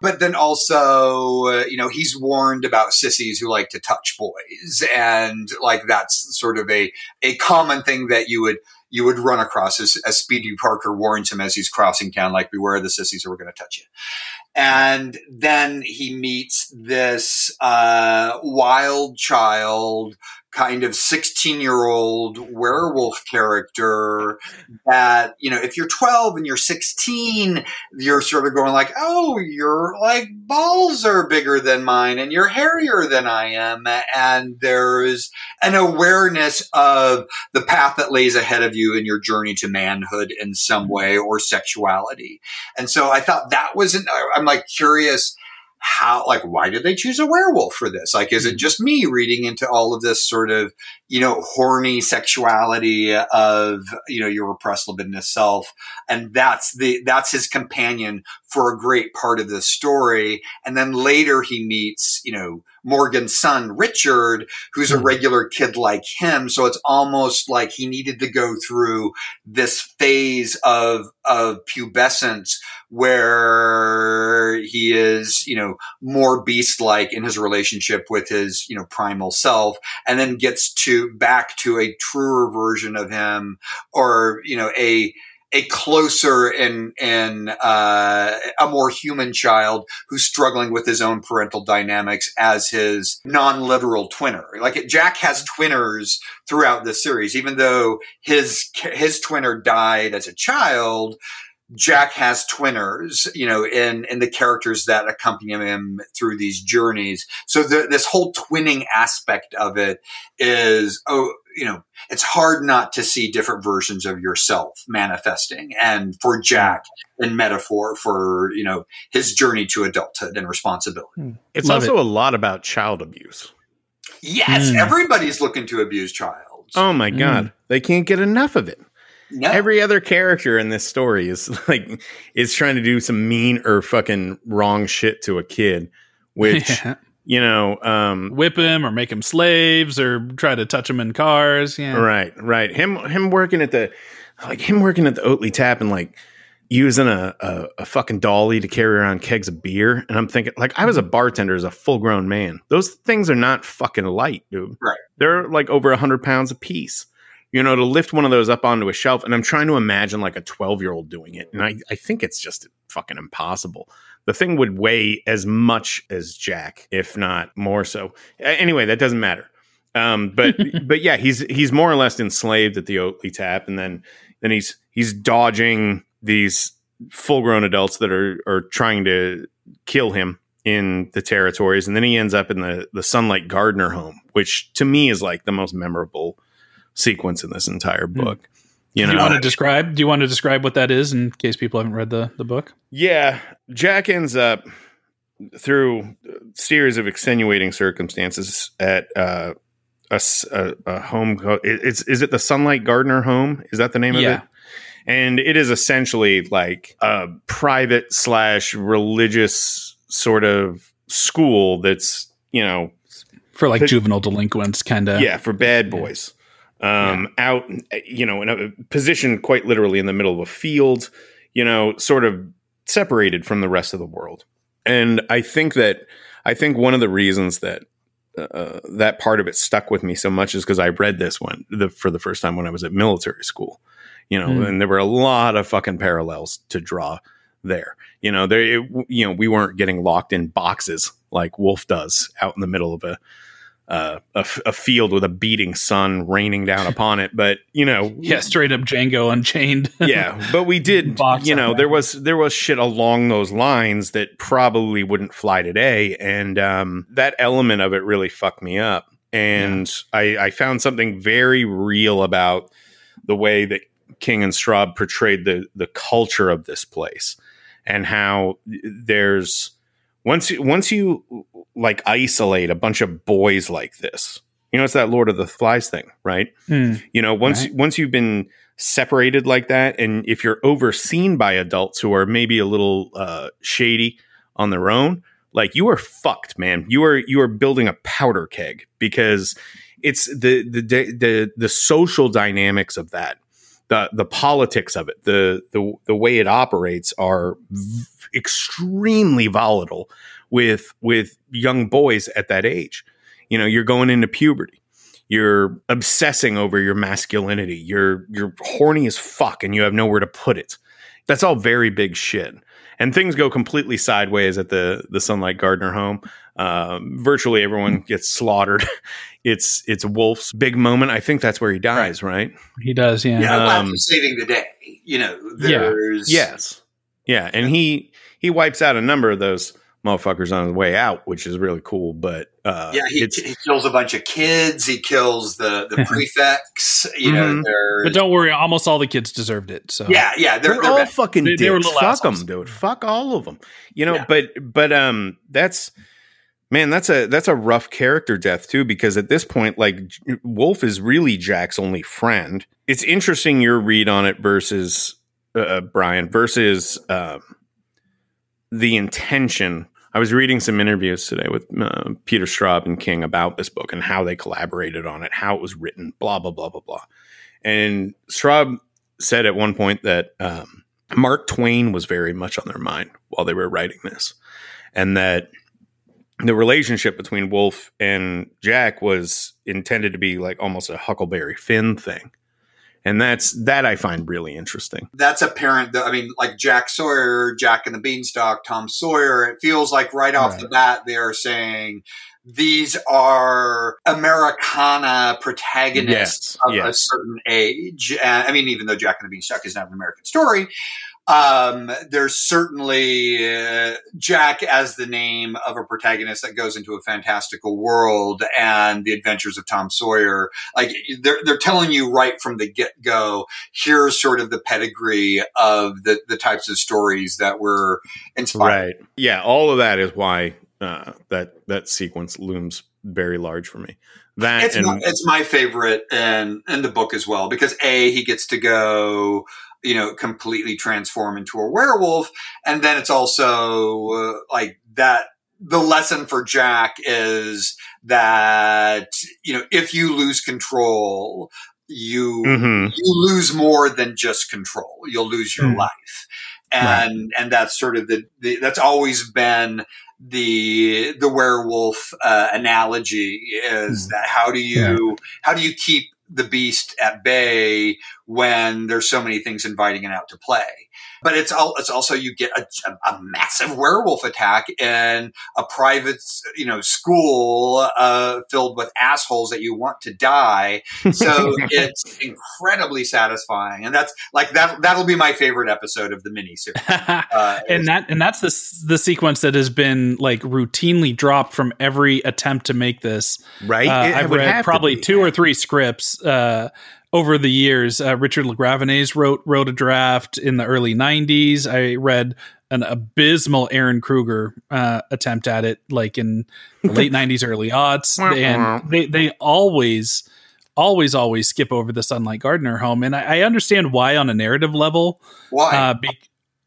but then also, uh, you know, he's warned about sissies who like to touch boys, and like that's sort of a a common thing that you would you would run across as, as Speedy Parker warns him as he's crossing town, like beware the sissies who are going to touch you. And then he meets this uh, wild child, kind of 16 year old werewolf character that, you know, if you're 12 and you're 16, you're sort of going like, oh, your like balls are bigger than mine and you're hairier than I am. And there's an awareness of the path that lays ahead of you in your journey to manhood in some way or sexuality. And so I thought that was, an, I'm like curious how, like, why did they choose a werewolf for this? Like, is it mm. just me reading into all of this sort of, you know, horny sexuality of, you know, your repressed libidinous self? And that's the, that's his companion for a great part of the story. And then later he meets, you know, Morgan's son, Richard, who's a hmm. regular kid like him. So it's almost like he needed to go through this phase of, of pubescence where he is, you know, more beast like in his relationship with his, you know, primal self and then gets to back to a truer version of him or, you know, a, a closer and and uh, a more human child who's struggling with his own parental dynamics as his non-literal twinner. Like Jack has twinners throughout the series, even though his his twinner died as a child. Jack has twinners, you know, in in the characters that accompany him through these journeys. So the, this whole twinning aspect of it is, oh, you know, it's hard not to see different versions of yourself manifesting. And for Jack, hmm. in metaphor for you know his journey to adulthood and responsibility. Hmm. It's Love also a lot about child abuse. Yes, Mm. everybody's looking to abuse child. Oh my hmm. god, they can't get enough of it. No. Every other character in this story is like is trying to do some mean or fucking wrong shit to a kid, which Yeah. you know, um, whip him or make him slaves or try to touch him in cars. Yeah. Right, right. Him him working at the like him working at the Oatley tap and like using a, a, a fucking dolly to carry around kegs of beer. And I'm thinking like I was a bartender as a full grown man. Those things are not fucking light, dude. Right. They're like over a hundred pounds a piece. You know, to lift one of those up onto a shelf, and I'm trying to imagine like a 12 year old doing it. And I, I think it's just fucking impossible. The thing would weigh as much as Jack, if not more so. Anyway, that doesn't matter. Um, but but yeah, he's he's more or less enslaved at the Oatley tap, and then then he's he's dodging these full grown adults that are are trying to kill him in the territories, and then he ends up in the the Sunlight Gardener home, which to me is like the most memorable sequence in this entire book. You do you want to describe? Do you want to describe what that is in case people haven't read the the book? yeah, Jack ends up through a series of extenuating circumstances at uh, a, a- a home. co- It's is it the Sunlight Gardener home? Is that the name of it? And it is essentially like a private slash religious sort of school that's you know For like juvenile delinquents, kind of. yeah for bad boys um out you know in a position quite literally in the middle of a field you know sort of separated from the rest of the world. And i think that i think one of the reasons that uh, that part of it stuck with me so much is because i read this one the, for the first time when i was at military school you know Mm. and there were a lot of fucking parallels to draw there. You know there it, you know we weren't getting locked in boxes like wolf does out in the middle of a uh, a, f- a field with a beating sun raining down upon it. But you know, Yeah, straight up Django Unchained. yeah, but we did. Box You know, there was there was shit along those lines that probably wouldn't fly today, and um, that element of it really fucked me up. And I, I found something very real about the way that King and Straub portrayed the the culture of this place, and how there's once you, once you like isolate a bunch of boys like this, you know, it's that Lord of the Flies thing, right? Hmm. You know, once Right. once you've been separated like that, and if you're overseen by adults who are maybe a little uh, shady on their own, like you are fucked, man. You are you are building a powder keg because it's the the the the social dynamics of that, the the politics of it, the the the way it operates are v- extremely volatile with with young boys at that age. You know, you're going into puberty. You're obsessing over your masculinity. You're you're horny as fuck and you have nowhere to put it. That's all very big shit. And things go completely sideways at the the sunlight Gardener home. Um, virtually everyone gets slaughtered. It's it's wolf's big moment. I think that's where he dies right, He does, yeah. Yeah, Um, saving the day. You know, Yeah. there's yes. Yeah and he he wipes out a number of those motherfuckers on his way out which is really cool but uh yeah, he, it's he kills a bunch of kids. He kills the the prefects. You know, Mhm. there's but don't worry, almost all the kids deserved it. So yeah, yeah, they're, they're, they're all bad. fucking They- they were dicks. little Fuck them, dude. Fuck all of them. You know, Yeah. but but um, that's man, that's a that's a rough character death too. Because at this point, like Wolf is really Jack's only friend. It's interesting your read on it versus uh, Bryan versus um, the intention. I was reading some interviews today with uh, Peter Straub and King about this book and how they collaborated on it, how it was written, blah blah blah blah blah. And Straub said at one point that um, Mark Twain was very much on their mind while they were writing this, and that the relationship between Wolf and Jack was intended to be like almost a Huckleberry Finn thing, and that's that I find really interesting. that's apparent. I mean, like Jack Sawyer, Jack and the Beanstalk, Tom Sawyer. It feels like right off Right. the bat they are saying these are Americana protagonists Yes, of a certain age. And I mean, even though Jack and the Beanstalk is not an American story, um, there's certainly uh, Jack as the name of a protagonist that goes into a fantastical world and the adventures of Tom Sawyer. Like they're, they're telling you right from the get go, here's sort of the pedigree of the, the types of stories that were inspired. Right? Yeah, all of that is why uh, that that sequence looms very large for me. That It's and my, it's my favorite and, in the book as well because a he gets to go you know completely transform into a werewolf and then it's also uh, like that the lesson for Jack is that you know if you lose control you Mhm. you lose more than just control you'll lose your Hmm. life and and that's sort of the, the that's always been the the werewolf uh, analogy is Hmm. that how do you how do you keep the beast at bay when there's so many things inviting it out to play. But it's all it's also you get a, a massive werewolf attack in a private you know school uh, filled with assholes that you want to die. So it's incredibly satisfying. And that's like that that'll be my favorite episode of the miniseries. Uh, and that and that's the the sequence that has been like routinely dropped from every attempt to make this. right. Uh, It I've would read probably two or three scripts uh, over the years. Uh, Richard LaGravenese wrote wrote a draft in the early '90s. I read an abysmal Ehren Kruger uh, attempt at it, like in the late '90s, early aughts, and they they always. Always, always skip over the Sunlight Gardener home, and I, I understand why on a narrative level. why Uh, be,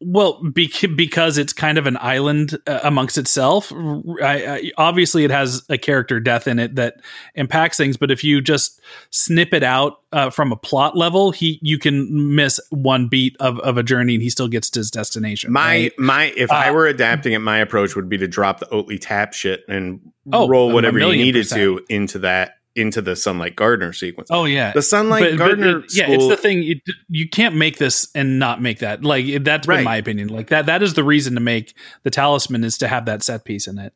well, bec- because it's kind of an island uh, amongst itself. I, I, obviously, it has a character death in it that impacts things. But if you just snip it out uh, from a plot level, he you can miss one beat of, of a journey, and he still gets to his destination. My right? my if I Uh, were adapting it, my approach would be to drop the Oatley tap shit and Oh, roll whatever you needed percent. to into that into the Sunlight Gardener sequence. oh yeah, The Sunlight But- but Gardener it- yeah, school, it's the thing. You, you can't make this and not make that. Like that's been my opinion. Like that. That is the reason to make the talisman is to have that set piece in it.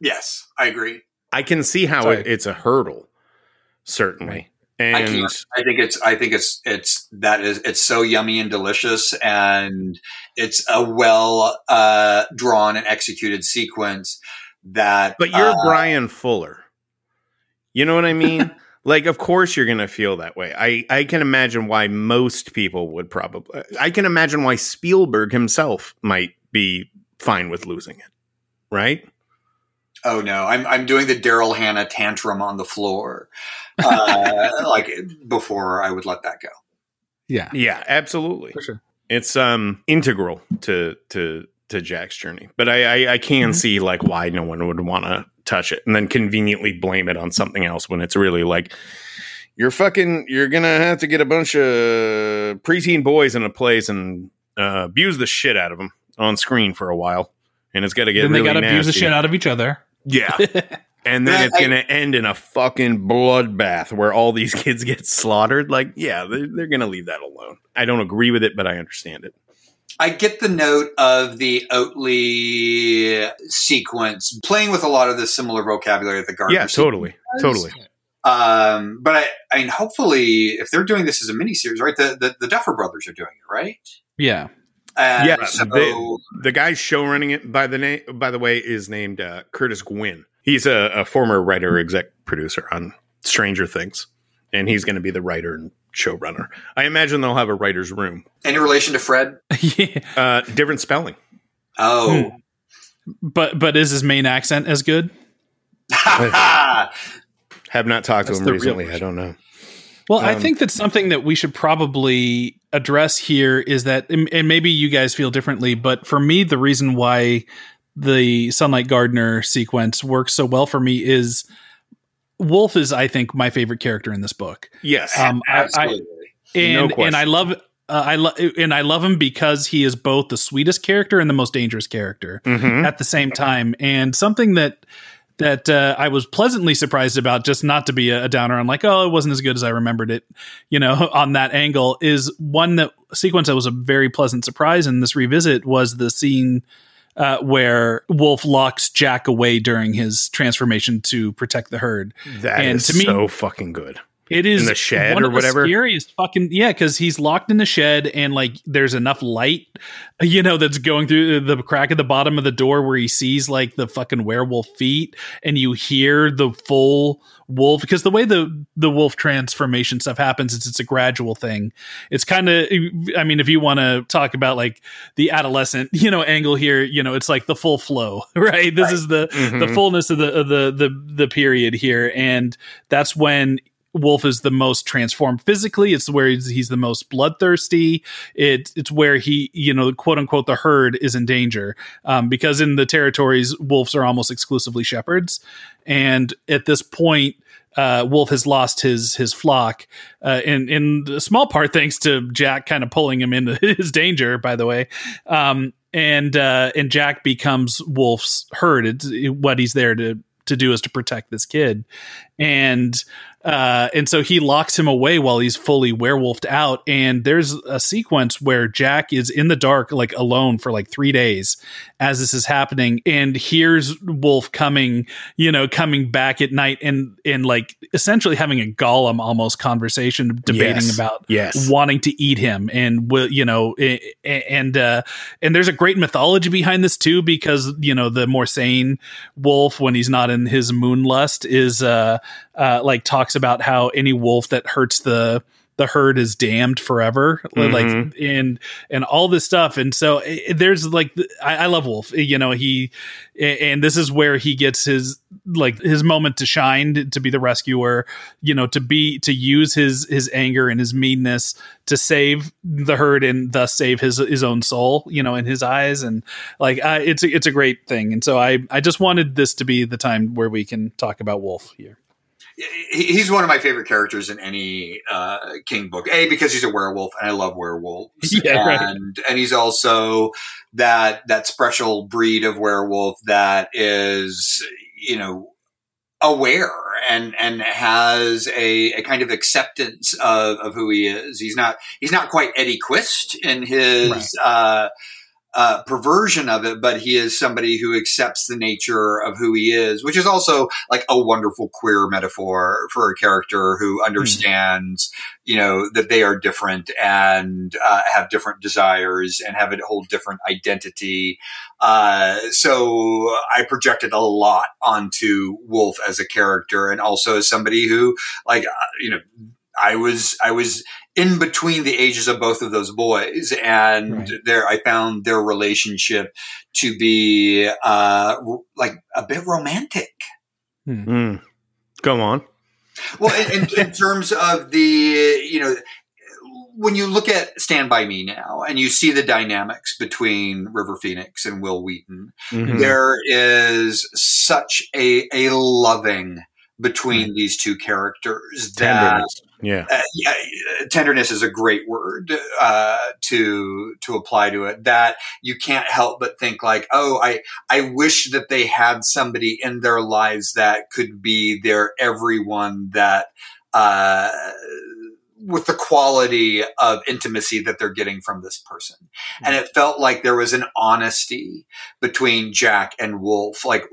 yes i agree I can see how it, it's a hurdle, certainly. I And can't. I think it's. I think it's. It's that is. It's so yummy and delicious, and it's a well uh, drawn and executed sequence. That, but you're uh, Bryan Fuller. You know what I mean? like, of course you're gonna feel that way. I I can imagine why most people would probably. I can imagine why Spielberg himself might be fine with losing it, right? Oh no, I'm I'm doing the Daryl Hannah tantrum on the floor, uh, like before I would let that go. Yeah, Yeah, absolutely. for sure. It's um integral to to to Jack's journey. But I I, I can Mhm. see like why no one would want to touch it and then conveniently blame it on something else when it's really like you're fucking you're gonna have to get a bunch of preteen boys in a place and uh, abuse the shit out of them on screen for a while. And it's got to get then really they got to abuse the shit out of each other. yeah. And then it's gonna end in a fucking bloodbath where all these kids get slaughtered. Like yeah they're, they're gonna leave that alone. I don't agree with it but i understand it I get the note of the Oatley sequence playing with a lot of the similar vocabulary that the Gardener. yeah totally totally Um, but I, I mean, hopefully, if they're doing this as a miniseries, right? The, the the Duffer Brothers are doing it, right? Yeah, And Yeah, So, they- the guy show running it by the name by the way is named uh, Curtis Gwinn. He's a, a former writer exec producer on Stranger Things, and he's going to be the writer and showrunner. I imagine they'll have a writer's room. any relation to Fred? yeah. Uh, different spelling. Oh, But but is his main accent as good? Have not talked That's to him recently. I don't know. Well, I Um, think that something that we should probably address here is that, and and maybe you guys feel differently, but for me, the reason why the Sunlight Gardener sequence works so well for me is Wolf is, I think, my favorite character in this book. Yes. Um, I, I, absolutely. and question. and I love. Uh, I love and I love him because he is both the sweetest character and the most dangerous character Mhm. at the same time. And something that that uh, I was pleasantly surprised about, just not to be a, a downer on like, oh, it wasn't as good as I remembered it, you know, on that angle, is one that sequence that was a very pleasant surprise in this revisit was the scene uh, where Wolf locks Jack away during his transformation to protect the herd. That and is to me- so fucking good. It is in the shed one or of the whatever? Scariest fucking yeah, because he's locked in the shed and like there's enough light, you know, that's going through the crack at the bottom of the door where he sees like the fucking werewolf feet, and you hear the full wolf because the way the the wolf transformation stuff happens is it's a gradual thing. It's kind of I mean, if you want to talk about like the adolescent, you know, angle here, you know, it's like the full flow, right? This is the the Mhm. fullness of the of the the the period here, and that's when Wolf is the most transformed physically. It's where he's, he's the most bloodthirsty. It, it's where he, you know, quote unquote, the herd is in danger um, because in the territories, wolves are almost exclusively shepherds, and at this point. Uh, Wolf has lost his his flock, uh, in in small part thanks to Jack kind of pulling him into his danger. By the way, um, and uh, and Jack becomes Wolf's herd. It's what he's there to to do is to protect this kid, and uh, and so he locks him away while he's fully werewolfed out. And there's a sequence where Jack is in the dark, like alone for like three days as this is happening, and hears Wolf coming, you know, coming back at night, and and like essentially having a Gollum almost conversation, debating Yes. about Yes. wanting to eat him and will you know and uh and there's a great mythology behind this too because you know the more sane wolf when he's not in his moon lust is uh uh like talks about how any wolf that hurts the the herd is damned forever. Like Mhm. and and all this stuff. And so eh, there's like I, I love wolf. You know he and this is where he gets his like his moment to shine to be the rescuer you know to be to use his his anger and his meanness to save the herd and thus save his his own soul you know in his eyes. And like uh, it's a, it's a great thing. And so i i just wanted this to be the time where we can talk about wolf here. He- he's one of my favorite characters in any uh, King book. A because he's a werewolf, and I love werewolves. Yeah, right. and and he's also that that special breed of werewolf that is you know aware and and has a, a kind of acceptance of, of who he is. He's not he's not quite Eddie Quist in his uh, uh, perversion of it, but he is somebody who accepts the nature of who he is, which is also like a wonderful queer metaphor for a character who understands, you know, that they are different and uh, have different desires and have a whole different identity. Uh, so I projected a lot onto Wolf as a character and also as somebody who, like, uh, you know, I was I was in between the ages of both of those boys, and Right. there I found their relationship to be uh, r- like a bit romantic. Mm. Go on. Well, in, in, in terms of the you know. When you look at Stand By Me now and you see the dynamics between River Phoenix and Wil Wheaton, Mhm. there is such a, a loving between these two characters that Tenderness. Yeah. uh, yeah, tenderness is a great word uh, to to apply to it. That you can't help but think like, oh, I I wish that they had somebody in their lives that could be their everyone that. Uh, with the quality of intimacy that they're getting from this person. And it felt like there was an honesty between Jack and Wolf, like,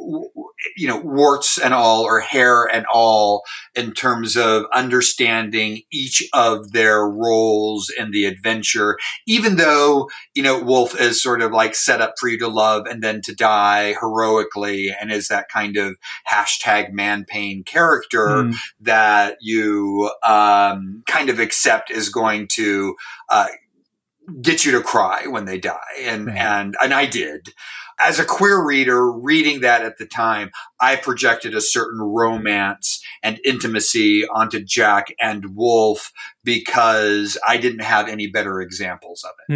you know, warts and all, or hair and all, in terms of understanding each of their roles in the adventure, even though, you know, Wolf is sort of like set up for you to love and then to die heroically and is that kind of hashtag man pain character Mm. that you um, kind of accept is going to uh, get you to cry when they die, and Right. and and I did. As a queer reader, reading that at the time, I projected a certain romance and intimacy onto Jack and Wolf because I didn't have any better examples of it.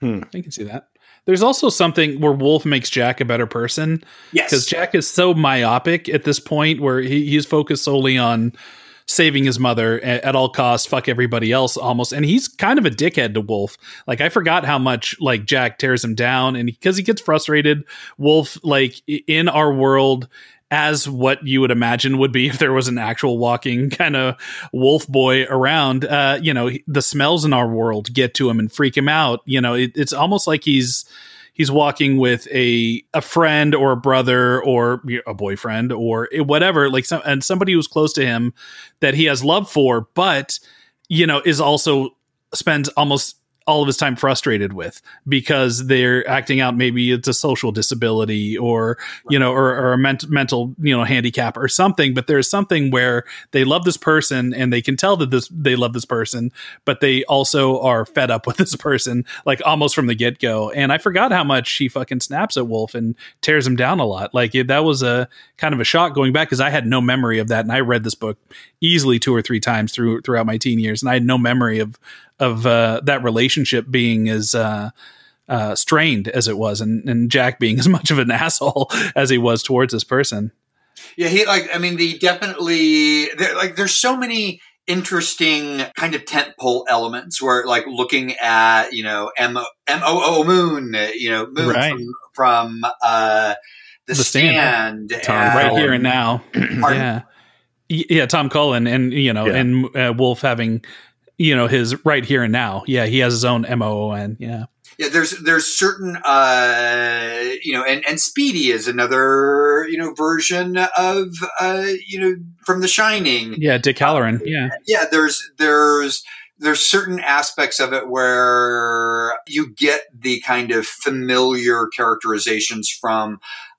Hmm. Hmm. I can see that. There's also something where Wolf makes Jack a better person Yes, because Jack is so myopic at this point where he, he's focused solely on saving his mother at, at all costs, fuck everybody else almost. And he's kind of a dickhead to Wolf. Like I forgot how much like Jack tears him down and because he gets frustrated, Wolf like in our world as what you would imagine would be if there was an actual walking kind of wolf boy around uh you know the smells in our world get to him and freak him out you know it, it's almost like he's he's walking with a a friend or a brother or a boyfriend or whatever like some and somebody who's close to him that he has love for but you know is also spends almost all of his time frustrated with because they're acting out maybe it's a social disability or you know or, or a ment- mental you know handicap or something but there's something where they love this person and they can tell that this they love this person but they also are fed up with this person like almost from the get-go. And i forgot how much she fucking snaps at wolf and tears him down a lot. Like it, that was a kind of a shock going back because i had no memory of that and i read this book easily two or three times through throughout my teen years and i had no memory of of uh, that relationship being as uh, uh, strained as it was, and, and Jack being as much of an asshole as he was towards this person. Yeah, he like I mean, the definitely like there's so many interesting kind of tentpole elements where like looking at you know M M O O Moon, you know Moon Right. from, from uh, the, The Stand. stand, Tom and- right here and now. Yeah, yeah. Tom Cullen and you know, Yeah. and uh, Wolf having you know his right here and now. Yeah, he has his own M O O N. Yeah, Yeah, there's there's certain uh you know and and Speedy is another you know version of uh you know from The Shining. yeah. Dick Hallorann. Yeah, yeah there's there's there's certain aspects of it where you get the kind of familiar characterizations from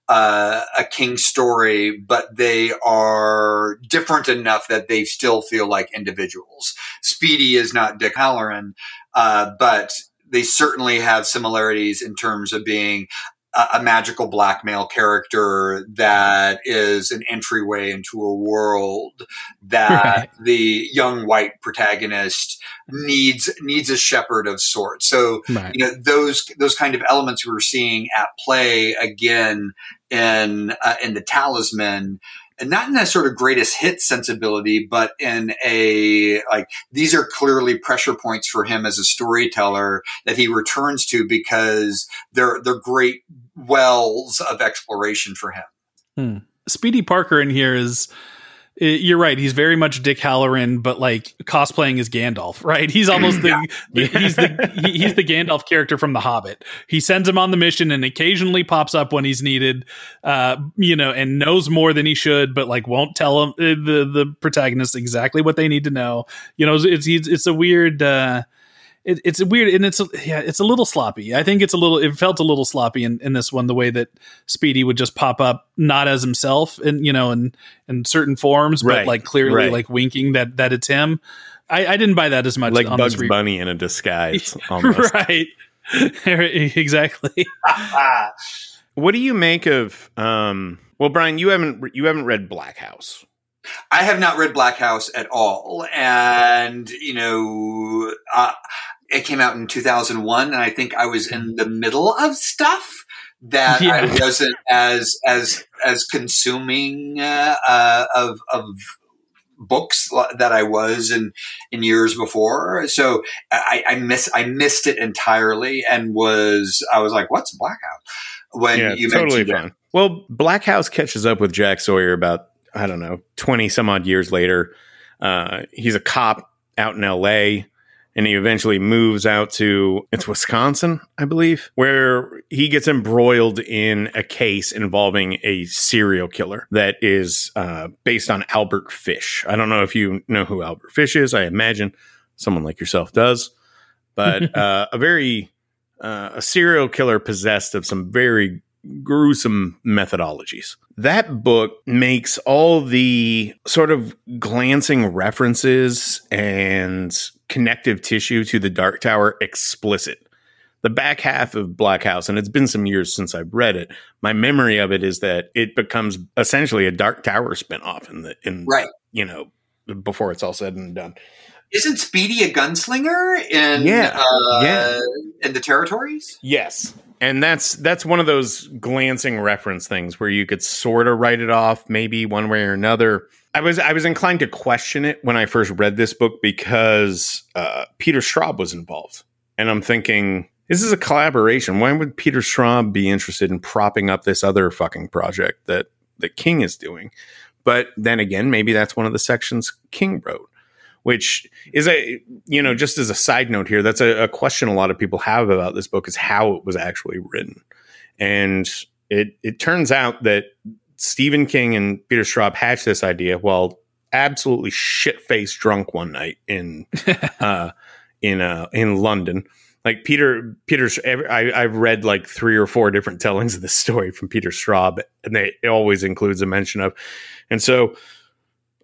uh, a king story, but they are different enough that they still feel like individuals. Speedy is not Dick Hallorann, uh, but they certainly have similarities in terms of being a, a magical black male character that is an entryway into a world that Right. the young white protagonist needs needs a shepherd of sorts. So right. you know those those kind of elements we were seeing at play again in uh, in the Talisman. And not in a sort of greatest hit sensibility, but in a like these are clearly pressure points for him as a storyteller that he returns to because they're they're great wells of exploration for him. Speedy Parker in here is You're right. He's very much Dick Hallorann, but like cosplaying as Gandalf, right? He's almost the, the he's the he, he's the Gandalf character from The Hobbit. He sends him on the mission and occasionally pops up when he's needed, uh, you know, and knows more than he should, but like won't tell him uh, the the protagonist exactly what they need to know. You know, it's it's, it's a weird. Uh, it, it's weird and it's a, yeah it's a little sloppy i think it's a little it felt a little sloppy in, in this one the way that speedy would just pop up not as himself and you know in in certain forms but Right, like clearly right. like winking that that it's him i i didn't buy that as much like on Bugs re- Bunny in a disguise. Almost. right exactly What do you make of? Um, well, Bryan, you haven't you haven't read Black House. I have not read Black House at all, and you know, uh, it came out in 2001, and I think I was in the middle of stuff that Yeah. I wasn't as as as consuming uh, uh, of of books that I was in in years before. So I, I miss I missed it entirely, and was I was like, "What's Black House?" When yeah, you totally it. Well, Black House catches up with Jack Sawyer about I don't know twenty some odd years later. Uh, he's a cop out in L.A. and he eventually moves out to it's Wisconsin, I believe, where he gets embroiled in a case involving a serial killer that is uh, based on Albert Fish. I don't know if you know who Albert Fish is. I imagine someone like yourself does, but uh, a very uh, a serial killer possessed of some very gruesome methodologies. That book makes all the sort of glancing references and connective tissue to the Dark Tower explicit. The back half of Black House, and it's been some years since I've read it. My memory of it is that it becomes essentially a Dark Tower spinoff in the in Right. you know before it's all said and done. Isn't Speedy a gunslinger in Yeah, uh, yeah. in the territories? Yes. And that's that's one of those glancing reference things where you could sort of write it off maybe one way or another. I was I was inclined to question it when I first read this book because uh, Peter Straub was involved, and I'm thinking this is a collaboration. Why would Peter Straub be interested in propping up this other fucking project that that King is doing? But then again, maybe that's one of the sections King wrote which is a you know just as a side note here that's a, a question a lot of people have about this book is how it was actually written and it it turns out that stephen king and peter straub hatched this idea while absolutely shit faced drunk one night in uh in uh in london like peter peter's I, i've read like three or four different tellings of this story from peter straub and they it always includes a mention of and so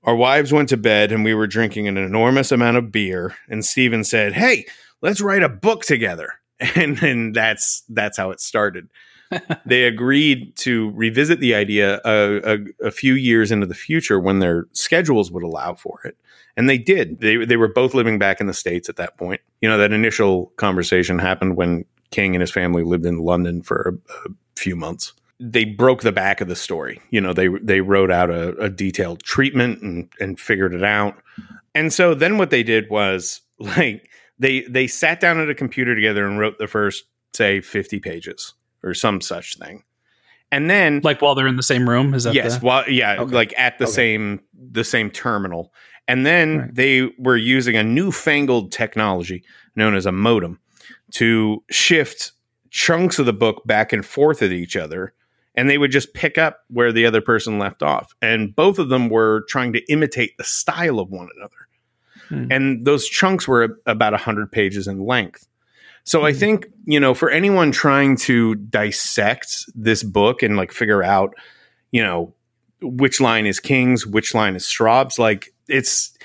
our wives went to bed and we were drinking an enormous amount of beer and Stephen said, "Hey, let's write a book together." And then that's that's how it started. they agreed to revisit the idea a, a, a few years into the future when their schedules would allow for it. And they did. They they were both living back in the states at that point. You know, that initial conversation happened when King and his family lived in London for a, a few months they broke the back of the story. You know, they they wrote out a, a detailed treatment and and figured it out. And so then what they did was like they they sat down at a computer together and wrote the first say 50 pages or some such thing. And then like while they're in the same room is that yes, the, well yeah, Okay. like at the Okay. same the same terminal. And then Right. they were using a newfangled technology known as a modem to shift chunks of the book back and forth at each other and they would just pick up where the other person left off and both of them were trying to imitate the style of one another Hmm. and those chunks were about 100 pages in length so i Hmm. think you know for anyone trying to dissect this book and like figure out you know which line is king's which line is straub's like it's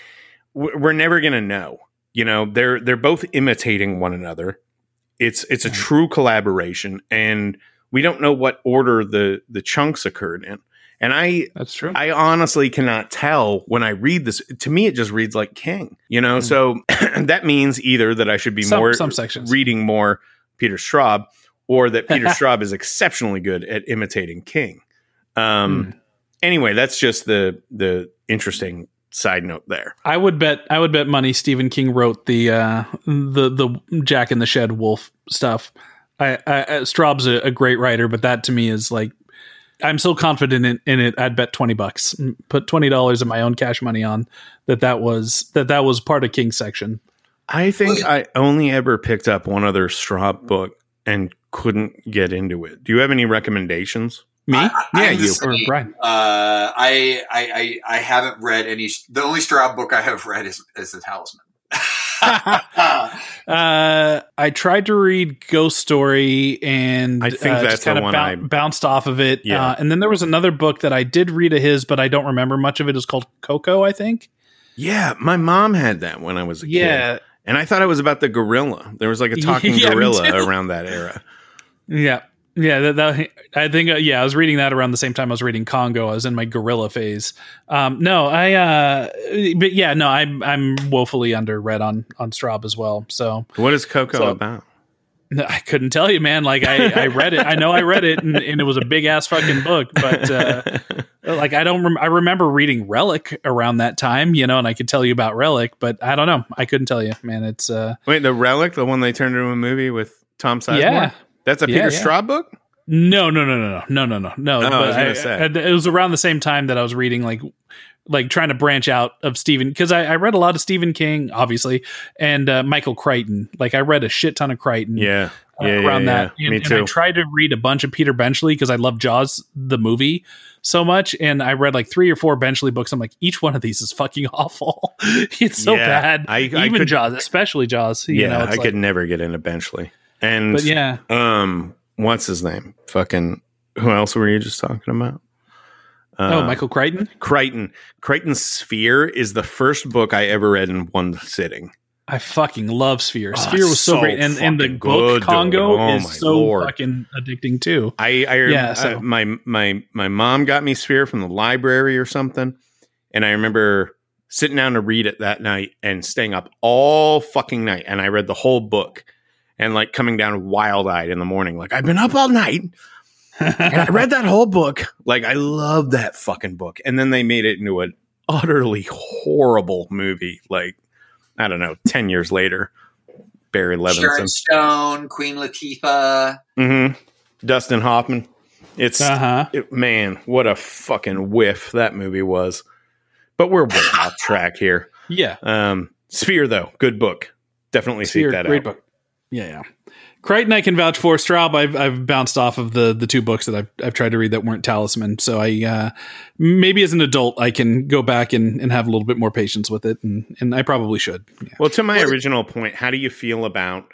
we're never gonna know you know? They're they're both imitating one another. It's it's a true collaboration and we don't know what order the the chunks occurred in and i that's true i honestly cannot tell when i read this to me it just reads like king you know Mm. so that means either that i should be Some- more some sections. reading more peter straub or that peter straub is exceptionally good at imitating king um Hmm. anyway that's just the the interesting side note there I would bet I would bet money Stephen King wrote the uh, the the Jack in the Shed Wolf stuff. I, I, I Straub's a, a great writer, but that to me is like I'm so confident in, in it. I'd bet twenty bucks, put twenty dollars of my own cash money on that. That was that that was part of King's section. I think I only ever picked up one other Straub book and couldn't get into it. Do you have any recommendations? Me? I- I- yeah, I'm you same. or Brian. Uh, I, I I I haven't read any. The only Straub book I have read is is the Talisman. Uh, I tried to read Ghost Story and I think uh, that's kind of I- bounced off of it. Yeah. Uh, and then there was another book that I did read of his, but I don't remember much of it. It's called Koko, I think. Yeah, my mom had that when I was a kid. Yeah, And I thought it was about the gorilla. There was like a talking Yeah, gorilla around that era. yeah, yeah. That, that I think. Uh, yeah, I was reading that around the same time I was reading Congo. I was in my gorilla phase. Um, no, I. Uh, but yeah, no, I'm I'm woefully underread on on Straub as well. So What is Koko So- about? I couldn't tell you, man. Like I, I read it. I know I read it, and, and it was a big ass fucking book. But uh, like I don't. Rem- I remember reading Relic around that time, you know, and I could tell you about Relic, but I don't know. I couldn't tell you, man. It's uh, Wait, the Relic, the one they turned into a movie with Tom Sizemore? Yeah. That's a yeah, Peter yeah. Straub book. No, no, no, no, no, no, no, no. no. I was gonna say. I, it was around the same time that I was reading like like trying to branch out of Stephen because I, I, read a lot of Stephen King, obviously, and uh, Michael Crichton. Like I read a shit ton of Crichton. Yeah. Uh, yeah, around yeah, that, yeah. And, Me too. I tried to read a bunch of Peter Benchley because I love Jaws the movie so much, and I read like three or four Benchley books. I'm like, each one of these is fucking awful. it's so bad. I, I even could, Jaws, especially Jaws. yeah, know, I like, could never get into Benchley. And But yeah, um, what's his name? Fucking who else were you just talking about? oh, Uh, Michael Crichton. Crichton. Crichton's Sphere is the first book I ever read in one sitting. I fucking love Sphere. Oh, Sphere was so, so great, and and the book Congo. Oh, is so Lord. fucking addicting too. I, I, Yeah, I- so- my my my mom got me Sphere from the library or something, and I remember sitting down to read it that night and staying up all fucking night, and I read the whole book, and like coming down wild eyed in the morning, like I've been up all night and I read that whole book. Like I love that fucking book, and then they made it into an utterly horrible movie. Like I don't know, ten years later, Barry Levinson. Sharon Stone, Queen Latifah. hmm Dustin Hoffman. It's Uh huh. it- man, what a fucking whiff that movie was. But we're way off track here. Yeah. Um, Sphere though, good book. Definitely Sphere, seek that great out. book. Yeah, yeah. Crichton, I can vouch for. Straub, I've, I've bounced off of the the two books that I've, I've tried to read that weren't Talisman. So I uh, maybe as an adult I can go back and, and have a little bit more patience with it, and, and I probably should. Yeah. Well, to my original point, how do you feel about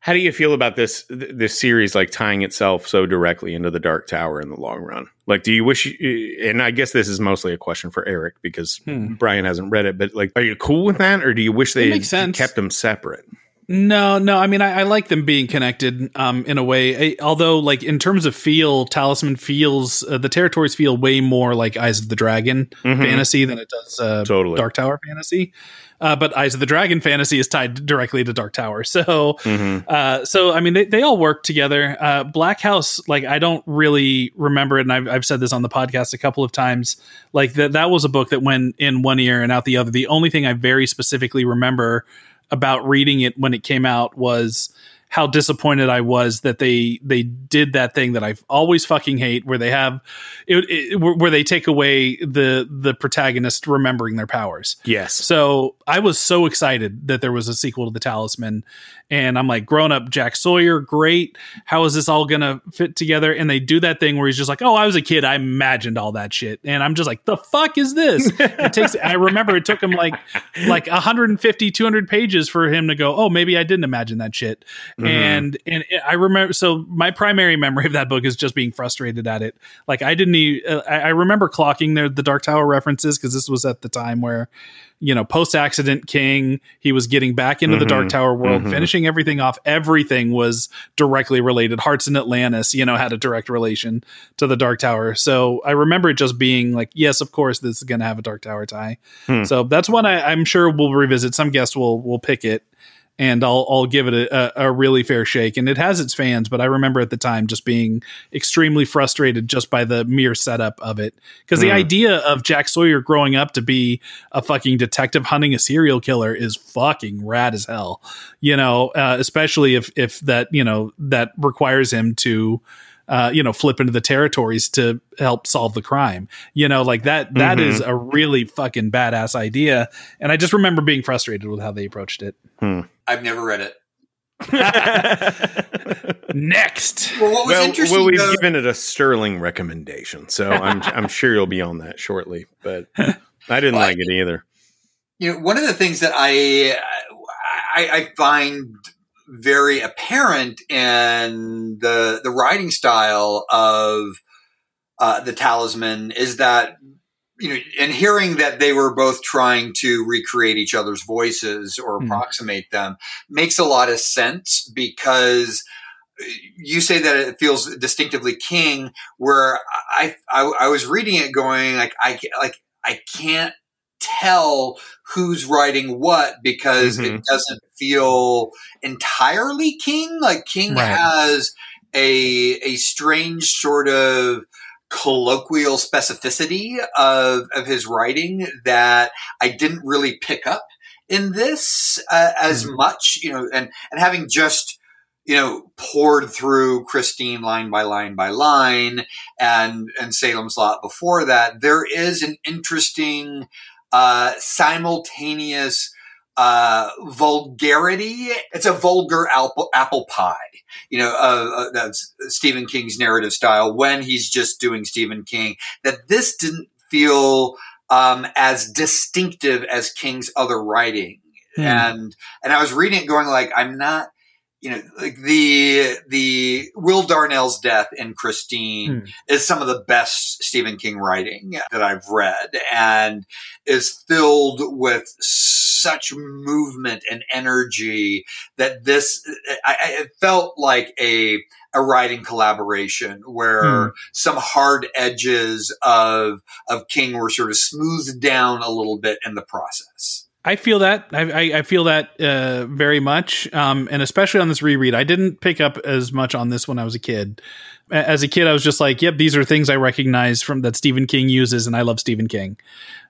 how do you feel about this th- this series like tying itself so directly into the Dark Tower in the long run? Like, do you wish? You, and I guess this is mostly a question for Eric because Hmm. Bryan hasn't read it. But like, are you cool with that, or do you wish they kept them separate? No, no. I mean, I, I like them being connected um, in a way. I, although, like in terms of feel, Talisman feels uh, the territories feel way more like Eyes of the Dragon Mhm. fantasy than it does uh, Totally. Dark Tower fantasy. Uh, but Eyes of the Dragon fantasy is tied directly to Dark Tower. So, Mhm. uh, so I mean, they, they all work together. Uh, Black House, like I don't really remember it, and I've, I've said this on the podcast a couple of times. Like that, that was a book that went in one ear and out the other. The only thing I very specifically remember about reading it when it came out was how disappointed I was that they they did that thing that I've always fucking hate, where they have it, it where they take away the the protagonist remembering their powers. Yes. So I was so excited that there was a sequel to The Talisman. And I'm like, grown up Jack Sawyer, great. How is this all going to fit together? And they do that thing where he's just like, oh, I was a kid. I imagined all that shit. And I'm just like, the fuck is this? it takes, I remember it took him like, like 150, 200 pages for him to go, oh, maybe I didn't imagine that shit. Mhm. And, and I remember, so my primary memory of that book is just being frustrated at it. Like I didn't, e- uh, I, I remember clocking the, the Dark Tower references because this was at the time where, you know, post accident King, he was getting back into the Mhm. Dark Tower world, Mhm. finishing everything off. Everything was directly related. Hearts in Atlantis, you know, had a direct relation to the Dark Tower. So I remember it just being like, yes, of course, this is going to have a Dark Tower tie. Hmm. So that's one I, I'm sure we'll revisit. Some guest will will pick it. And I'll I'll give it a, a, a really fair shake, and it has its fans. But I remember at the time just being extremely frustrated just by the mere setup of it, because the Hmm. idea of Jack Sawyer growing up to be a fucking detective hunting a serial killer is fucking rad as hell. You know, uh, especially if if that you know that requires him to uh, you know, flip into the territories to help solve the crime. You know, like that. That Mhm. is a really fucking badass idea. And I just remember being frustrated with how they approached it. I've never read it. Next, Well, what was well, interesting well, we've though- given it a sterling recommendation, so I'm I'm sure you'll be on that shortly. But I didn't Well, like it either. you know, one of the things that I, I, I find very apparent in the the writing style of uh, the Talisman is that you know, and hearing that they were both trying to recreate each other's voices or Mhm. approximate them makes a lot of sense because you say that it feels distinctively King, where I I, I was reading it going like I like I can't tell who's writing what because it Mhm. doesn't feel entirely King. Like King Right. has a a strange sort of colloquial specificity of of his writing that I didn't really pick up in this uh, as much, you know, and and having just you know poured through Christine line by line by line and and Salem's Lot before that, there is an interesting uh, simultaneous uh, vulgarity. It's a vulgar apple, apple pie, you know, uh, uh, that's Stephen King's narrative style when he's just doing Stephen King. That this didn't feel um, as distinctive as King's other writing, Hmm. and and I was reading it going like I'm not. You know, like the the Will Darnell's death in Christine Hmm. is some of the best Stephen King writing that I've read, and is filled with such movement and energy that this I, I it felt like a a writing collaboration where some hard edges of of King were sort of smoothed down a little bit in the process. I feel that. I, I, feel that uh, very much, um, and especially on this reread. I didn't pick up as much on this when I was a kid. A- As a kid, I was just like, "Yep, these are things I recognize from that Stephen King uses, and I love Stephen King."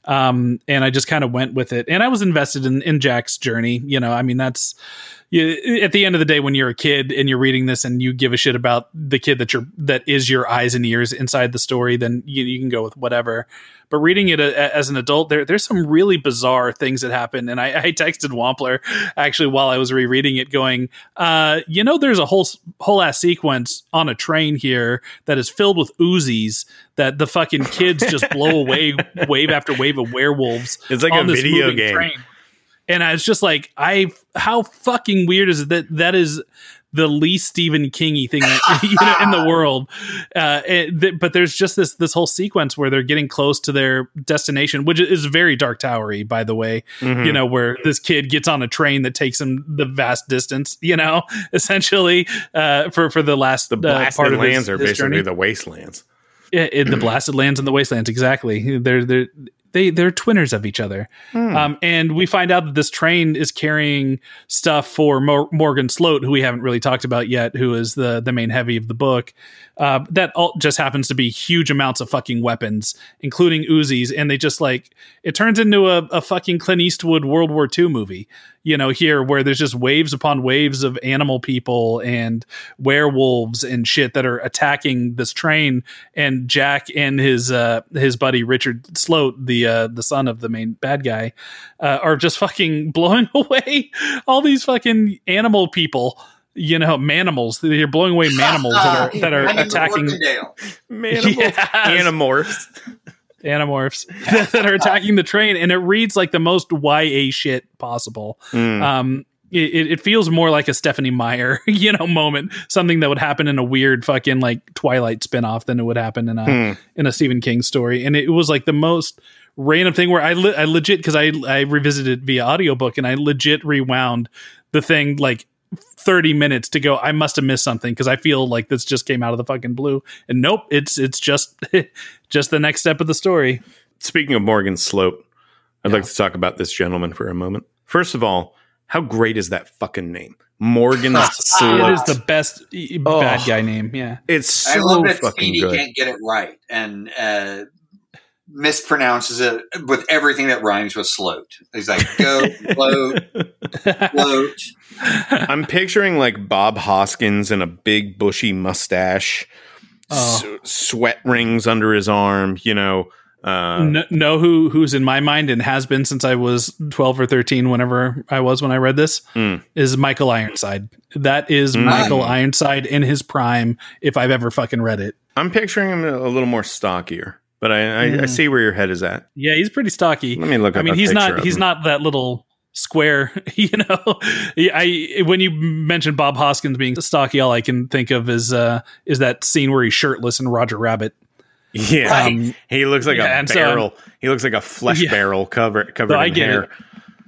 Um, and I just kind of went with it, and I was invested in in Jack's journey. You know, I mean, that's you, at the end of the day, when you're a kid and you're reading this, and you give a shit about the kid that you're that is your eyes and ears inside the story, then you, you can go with whatever but reading it a, as an adult, there there's some really bizarre things that happen. And I, I texted Wampler actually while I was rereading it, going, uh, you know, there's a whole whole ass sequence on a train here that is filled with Uzis that the fucking kids just blow away wave after wave of werewolves. It's like a video game. train. And I was just like, I how fucking weird is it that that is the least Stephen Kingy thing you know, in the world. Uh, th- but there's just this this whole sequence where they're getting close to their destination, which is very Dark Towery, by the way. Mhm. You know, where this kid gets on a train that takes him the vast distance. You know, essentially uh, for for the last the uh, blasted part of his- lands are his basically journey. the wastelands. Yeah, the blasted lands and the wastelands exactly they're they're they they're twinners of each other. Um, and we find out that this train is carrying stuff for Mor- morgan sloat who we haven't really talked about yet who is the the main heavy of the book. Uh, that all just happens to be huge amounts of fucking weapons including uzis and they just like it turns into a, a fucking clint eastwood world war ii movie you know here where there's just waves upon waves of animal people and werewolves and shit that are attacking this train and jack and his uh his buddy richard sloat the uh the son of the main bad guy uh, are just fucking blowing away all these fucking animal people you know manimals they're blowing away manimals that are that are attacking Workendale. Manimal Yes. Animorphs. Animorphs that, that are attacking the train and it reads like the most ya shit possible Mm. um it, it feels more like a Stephenie Meyer, you know, moment, something that would happen in a weird fucking like Twilight spinoff than it would happen in a Hmm. in a Stephen King story. And it was like the most random thing where I, le- I legit because I I revisited it via audiobook and I legit rewound the thing like 30 minutes to go I must have missed something because I feel like this just came out of the fucking blue. And nope, it's it's just just the next step of the story. Speaking of Morgan Sloat, I'd like to talk about this gentleman for a moment. First of all, how great is that fucking name? Morgan Sloat. is the best Oh. bad guy name. Yeah. It's I so love that fucking Speedy good. can't get it right and uh, mispronounces it with everything that rhymes with sloat. He's like goat, float, float. I'm picturing like Bob Hoskins in a big bushy mustache Oh. s- sweat rings under his arm. You know, uh, Kn- know who who's in my mind and has been since I was 12 or 13 whenever I was when I read this Mm. is Michael Ironside. That is Mm. Michael Ironside in his prime if I've ever fucking read it. I'm picturing him a little more stockier, but I, I, I Mm. see where your head is at. Yeah, he's pretty stocky. Let me look. I up mean, a he's not he's him. not that little square, you know. I when you mentioned Bob Hoskins being stocky, all I can think of is uh is that scene where he's shirtless in Roger Rabbit. Yeah, Um, he looks like yeah, a and so- barrel. he looks like a flesh Yeah. barrel cover, covered No, I in get hair. it.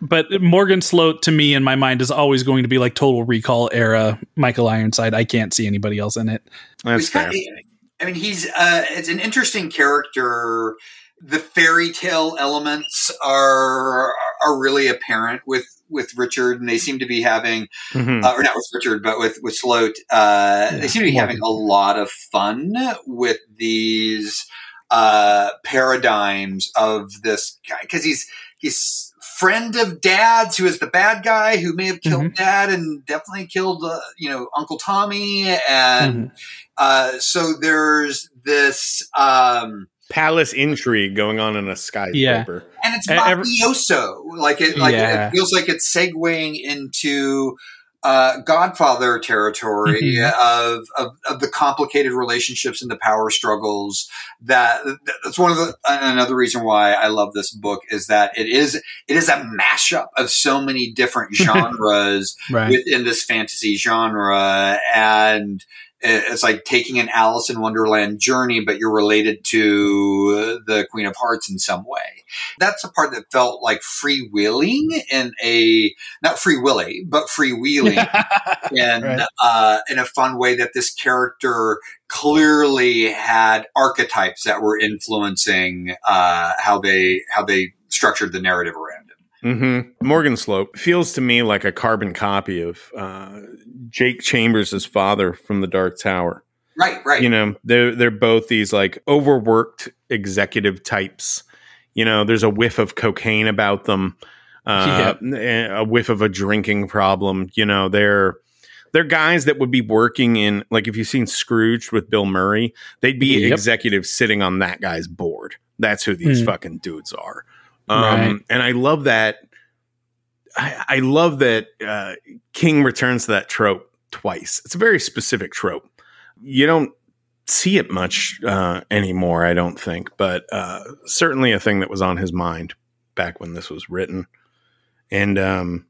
But Morgan Sloat to me in my mind is always going to be like Total Recall era Michael Ironside. I can't see anybody else in it. That's fair. kinda- I mean, he's uh, it's an interesting character. The fairy tale elements are are really apparent with with Richard, and they seem to be having, Mhm. uh, or not with Richard, but with with Sloat. Uh, Yeah, they seem to be having a lot of fun with these uh, paradigms of this guy because he's he's friend of dad's who is the bad guy who may have killed dad and definitely killed uh, you know uncle tommy and uh, so there's this um Palace intrigue going on in a skyscraper. and it's every- mafioso like it like Yeah. it feels like it's segueing into uh, Godfather territory Mhm. of, of of the complicated relationships and the power struggles. That that's one of the another reason why I love this book is that it is it is a mashup of so many different genres Right. within this fantasy genre and it's like taking an Alice in Wonderland journey, but you're related to the Queen of Hearts in some way. That's the part that felt like freewheeling in a not free willy, but freewheeling in Right. uh, in a fun way that this character clearly had archetypes that were influencing uh, how they how they structured the narrative around him. hmm Morgan Sloat feels to me like a carbon copy of uh, Jake Chambers' father from The Dark Tower. Right, right. You know, they're they're both these like overworked executive types. You know, there's a whiff of cocaine about them, uh, a whiff of a drinking problem. You know, they're they're guys that would be working in like if you've seen Scrooge with Bill Murray, they'd be Yep. executives sitting on that guy's board. That's who these Hmm. fucking dudes are. Um, Right. And I love that. I, I love that uh, King returns to that trope twice. It's a very specific trope. You don't see it much uh, anymore, I don't think, but uh, certainly a thing that was on his mind back when this was written. And um,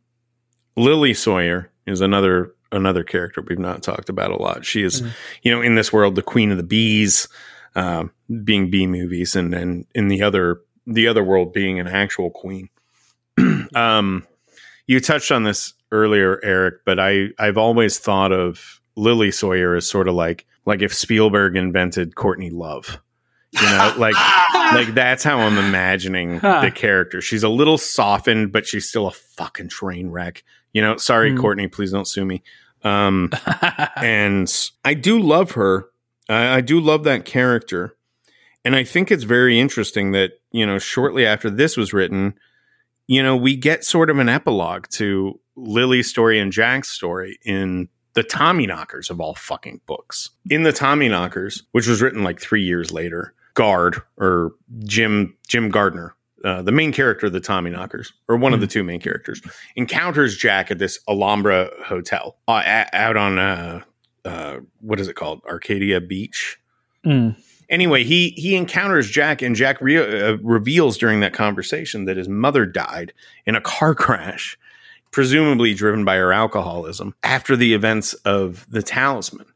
Lily Sawyer is another another character we've not talked about a lot. She is, Mhm. you know, in this world, the queen of the bees, uh, being bee movies, and then in the other the other world being an actual queen. um, you touched on this earlier, Eric, but I I've always thought of Lily Sawyer as sort of like like if Spielberg invented Courtney Love. You know, like like that's how I'm imagining Huh. the character. She's a little softened, but she's still a fucking train wreck. You know, sorry, Hmm. Courtney, please don't sue me. Um, and I do love her. I, I do love that character, and I think it's very interesting that you know shortly after this was written, you know, we get sort of an epilogue to Lily's story and Jack's story in the Tommyknockers of all fucking books. In the Tommyknockers, which was written like three years later, Guard or Jim Jim Gardener, uh, the main character of the Tommyknockers, or one of the two main characters, encounters Jack at this Alhambra hotel uh, a- out on uh, uh, what is it called, Arcadia Beach. Mm. Anyway, he he encounters Jack, and Jack re- uh, reveals during that conversation that his mother died in a car crash, presumably driven by her alcoholism after the events of the Talisman.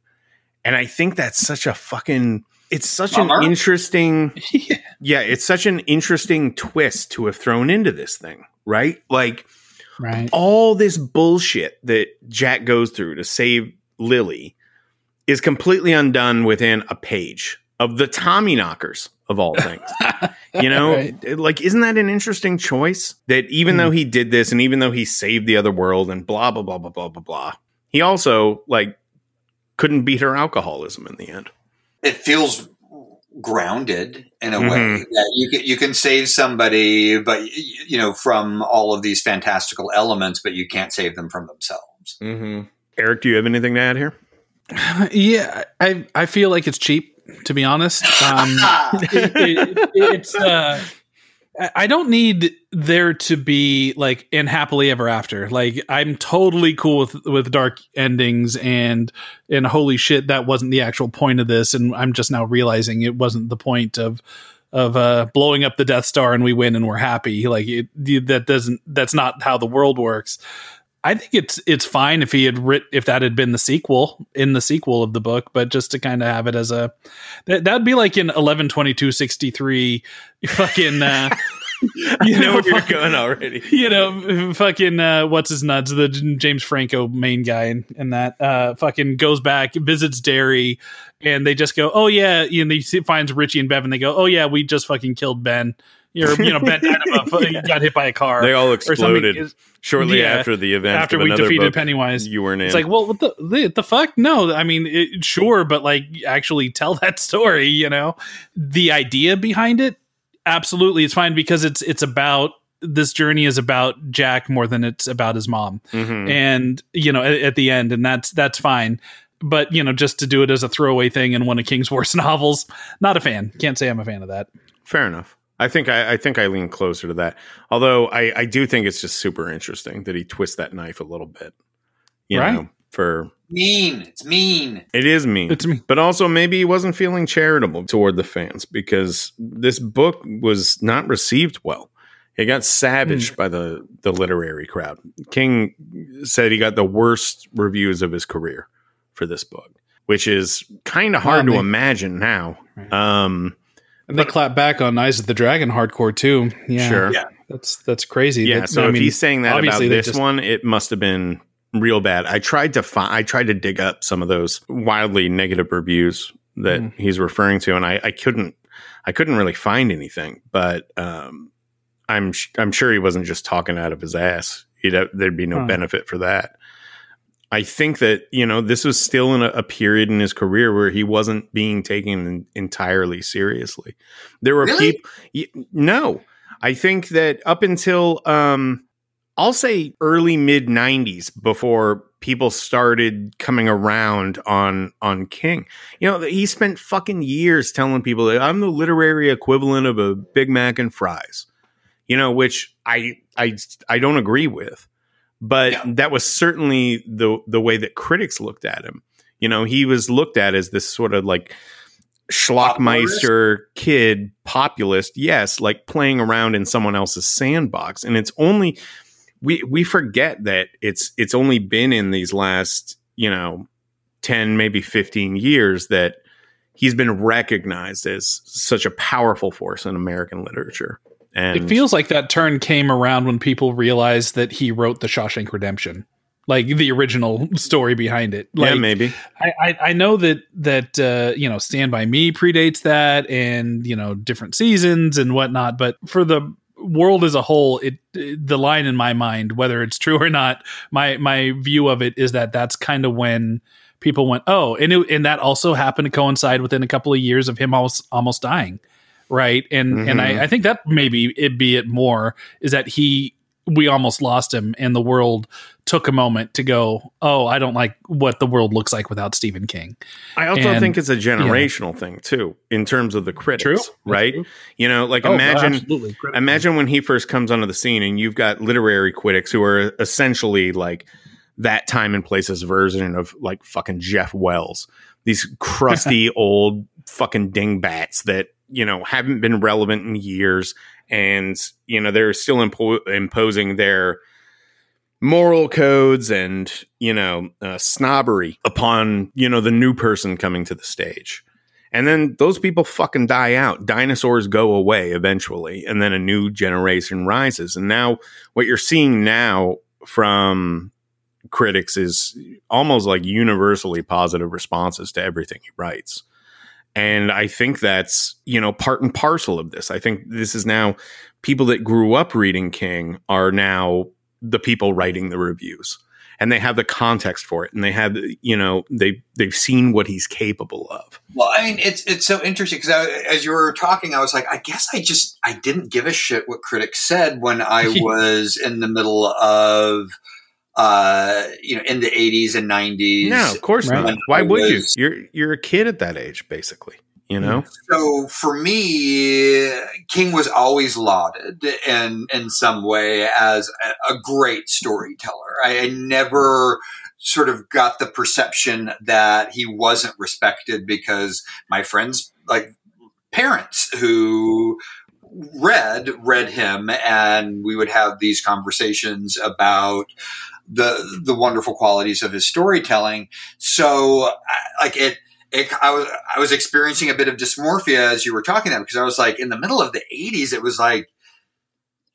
And I think that's such a fucking it's such Bummer. an interesting Yeah. yeah, it's such an interesting twist to have thrown into this thing, right? Like Right. all this bullshit that Jack goes through to save Lily is completely undone within a page of the Tommyknockers of all things. you know, Right. like isn't that an interesting choice? That even Hmm. though he did this and even though he saved the other world and blah blah blah blah blah blah blah, he also like couldn't beat her alcoholism in the end. it feels grounded in a way Mhm. that you can you can save somebody, but you know from all of these fantastical elements, but you can't save them from themselves. Mm-hmm. Eric, do you have anything to add here? yeah, I I feel like it's cheap. To be honest, um, it, it, it's. Uh, I- don't need there to be like in happily ever after. Like I'm totally cool with with dark endings and and holy shit, that wasn't the actual point of this. And I'm just now realizing it wasn't the point of of uh, blowing up the Death Star and we win and we're happy. Like it, that doesn't. That's not how the world works. I think it's it's fine if he had writ if that had been the sequel in the sequel of the book, but just to kind of have it as a that that'd be like in eleven twenty two sixty three, fucking. Uh, You know where you're going already. you know, fucking uh, what's his nuts, the James Franco main guy, and, and that uh, fucking goes back, visits Derry, and they just go, oh yeah, and know, he finds Richie and Bev, and They go, oh yeah, we just fucking killed Ben. You're, you know, bent died of a, he got hit by a car. They all exploded shortly yeah, after the event. after we defeated book Pennywise. You weren't in. It's like, well, what the, the the fuck? No, I mean, it, sure, but like, actually tell that story. You know, the idea behind it, absolutely, it's fine because it's it's about this journey is about Jack more than it's about his mom, Mhm. and you know, at, at the end, and that's that's fine. But you know, just to do it as a throwaway thing in one of King's worst novels, not a fan. Can't say I'm a fan of that. Fair enough. I think I, I think I lean closer to that. Although I, I do think it's just super interesting that he twists that knife a little bit. You Right. know, for mean. It's mean. it is mean. It's me. But also maybe he wasn't feeling charitable toward the fans because this book was not received well. It got savaged by the the literary crowd. King said he got the worst reviews of his career for this book, which is kind of hard Wow, to imagine now. Um, And they clap back on Eyes of the Dragon hardcore too. Yeah, Sure. Yeah. That's that's crazy. Yeah. That- so I if mean, he's saying that about obviously this just- one, it must have been real bad. I tried to find, I tried to dig up some of those wildly negative reviews that Mm. he's referring to, and I, I couldn't, I couldn't really find anything. But um, I'm, sh- I'm sure he wasn't just talking out of his ass. He'd have, there'd be no Huh. benefit for that. I think that you know this was still in a, a period in his career where he wasn't being taken entirely seriously. There were Really? people. No, I think that up until um, I'll say early mid '90s, before people started coming around on on King, you know, he spent fucking years telling people that I'm the literary equivalent of a Big Mac and fries. You know, which I I I don't agree with, but Yeah. that was certainly the the way that critics looked at him. You know, he was looked at as this sort of like schlockmeister kid populist yes like playing around in someone else's sandbox and it's only we we forget that it's it's only been in these last you know 10 maybe 15 years that he's been recognized as such a powerful force in american literature and It feels like that turn came around when people realized that he wrote the Shawshank Redemption, like the original story behind it. yeah maybe I, I, I know that that uh, you know Stand by Me predates that, and you know different seasons and whatnot. But for the world as a whole, it the line in my mind, whether it's true or not, my my view of it is that that's kind of when people went, oh, and it, and that also happened to coincide within a couple of years of him almost almost dying, right? And and Mhm. I, I think that maybe it be it more is that he we almost lost him, and the world took a moment to go, oh, I don't like what the world looks like without Stephen King. I also And- think it's a generational thing too, in terms of the critics, True. right? True. You know, like Oh, imagine, absolutely. imagine when he first comes onto the scene, and you've got literary critics who are essentially like that time and places version of like fucking Jeff Wells, these crusty old fucking dingbats that you know haven't been relevant in years, and you know they're still impo- imposing their moral codes and you know uh, snobbery upon you know the new person coming to the stage. And then those people fucking die out. Dinosaurs go away eventually and then a new generation rises. And now what you're seeing now from critics is almost like universally positive responses to everything he writes and i think that's you know part and parcel of this. I think this is now people that grew up reading king are now the people writing the reviews. And they have the context for it. And they have you know they they've seen what he's capable of. Well, I mean, it's it's so interesting because as you were talking, I was like, I guess I just I didn't give a shit what critics said when I was in the middle of, uh, you know, in the '80s and '90s. no of course Right. not why I would you you're you're a kid at that age basically You know, So for me, King was always lauded in in some way as a, a great storyteller. I, I never sort of got the perception that he wasn't respected because my friends, like parents who read read him and we would have these conversations about the the wonderful qualities of his storytelling. So like it it, I was I was experiencing a bit of dysmorphia as you were talking that because I was like in the middle of the 80s it was like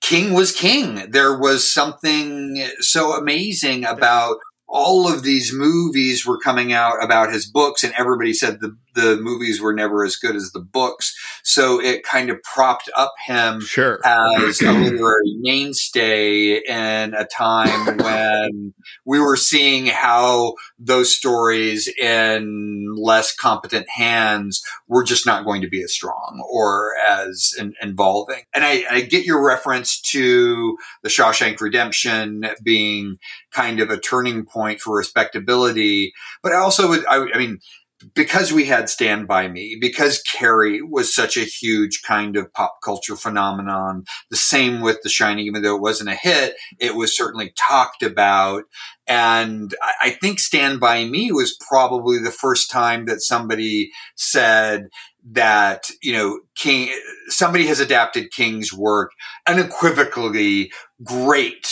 King was king. There was something so amazing about all of these movies were coming out about his books and everybody said the the movies were never as good as the books so it kind of propped up him sure. as a literary mainstay in a time when we were seeing how those stories in less competent hands were just not going to be as strong or as in, involving. And I, I get your reference to the Shawshank Redemption being kind of a turning point for respectability, but I also would, I, I mean, because we had Stand By Me, because Carrie was such a huge kind of pop culture phenomenon, the same with The Shining, even though it wasn't a hit, it was certainly talked about. And I, think Stand By Me was probably the first time that somebody said that, you know, King, somebody has adapted King's work unequivocally great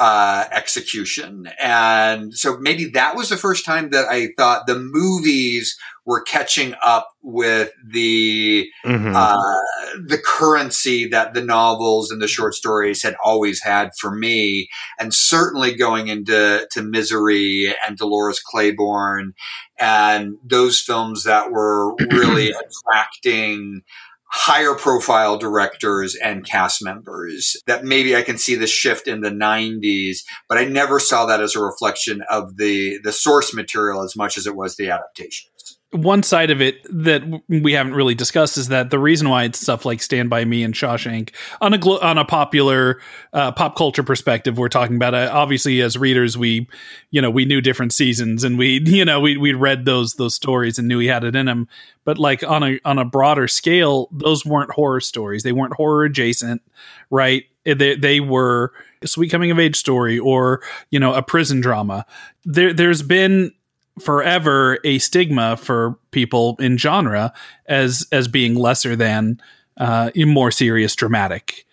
uh, execution. And so maybe that was the first time that I thought the movies were catching up with the Mhm. uh, the currency that the novels and the short stories had always had for me, and certainly going into to Misery and Dolores Claiborne and those films that were really attracting higher profile directors and cast members that maybe I can see the shift in the 90s but I never saw that as a reflection of the the source material as much as it was the adaptations one side of it that we haven't really discussed is that the reason why it's stuff like Stand by Me and Shawshank on a glo- on a popular uh, pop culture perspective, we're talking about. Uh, obviously, as readers, we you know we knew different seasons and we you know we we read those those stories and knew he had it in him. But like on a on a broader scale, those weren't horror stories. They weren't horror adjacent, right? They they were sweet coming of age story or you know a prison drama. There there's been forever a stigma for people in genre as as being lesser than uh, more serious dramatic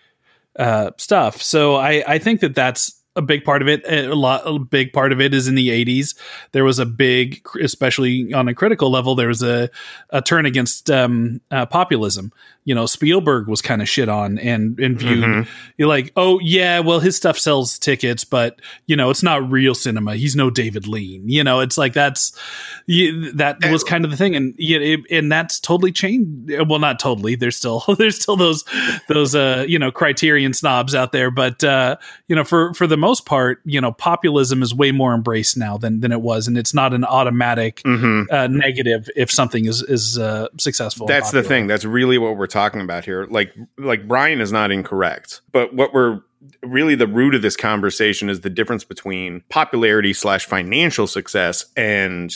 uh, stuff. So I I think that that's a big part of it. A lot, a big part of it is in the '80s. There was a big, especially on a critical level, there was a a turn against um, uh, populism. You know, Spielberg was kind of shit on and and viewed. Mhm. You're like, oh yeah, well his stuff sells tickets, but you know it's not real cinema. He's no David Lean. You know, it's like that's you, that was kind of the thing, and yeah, it, and that's totally changed. Well, not totally. There's still there's still those those uh you know Criterion snobs out there, but uh you know for for the most part, you know populism is way more embraced now than than it was, and it's not an automatic Mhm. uh, negative if something is is uh, successful. That's the thing. That's really what we're talking about here. Like like Bryan is not incorrect, but what we're really the root of this conversation is the difference between popularity slash financial success and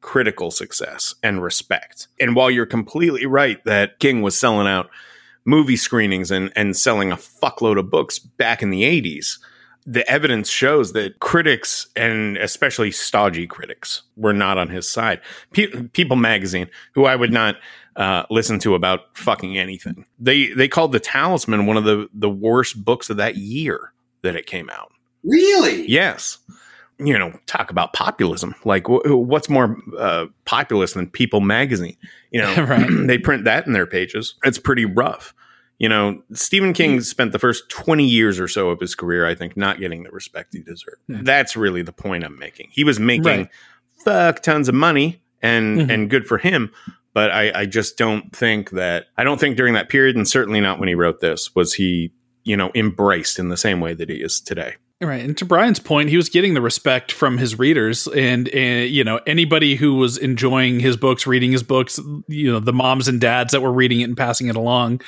critical success and respect. And while you're completely right that King was selling out movie screenings and and selling a fuckload of books back in the 80s, the evidence shows that critics and especially stodgy critics were not on his side. Pe- People magazine, who I would not uh, listen to about fucking anything, they they called the Talisman one of the the worst books of that year that it came out. really Yes. You know, talk about populism. Like, wh- what's more uh, populist than People Magazine? You know, Right. they print that in their pages. It's pretty rough. You know, Stephen King spent the first 20 years or so of his career, I think, not getting the respect he deserved. Hmm. That's really the point I'm making. He was making Right. fuck tons of money and Mhm. and good for him. But I, I just don't think that I don't think during that period, and certainly not when he wrote this, was he, you know, embraced in the same way that he is today. Right, and to Bryan's point, he was getting the respect from his readers, and, and you know anybody who was enjoying his books, reading his books, you know the moms and dads that were reading it and passing it along,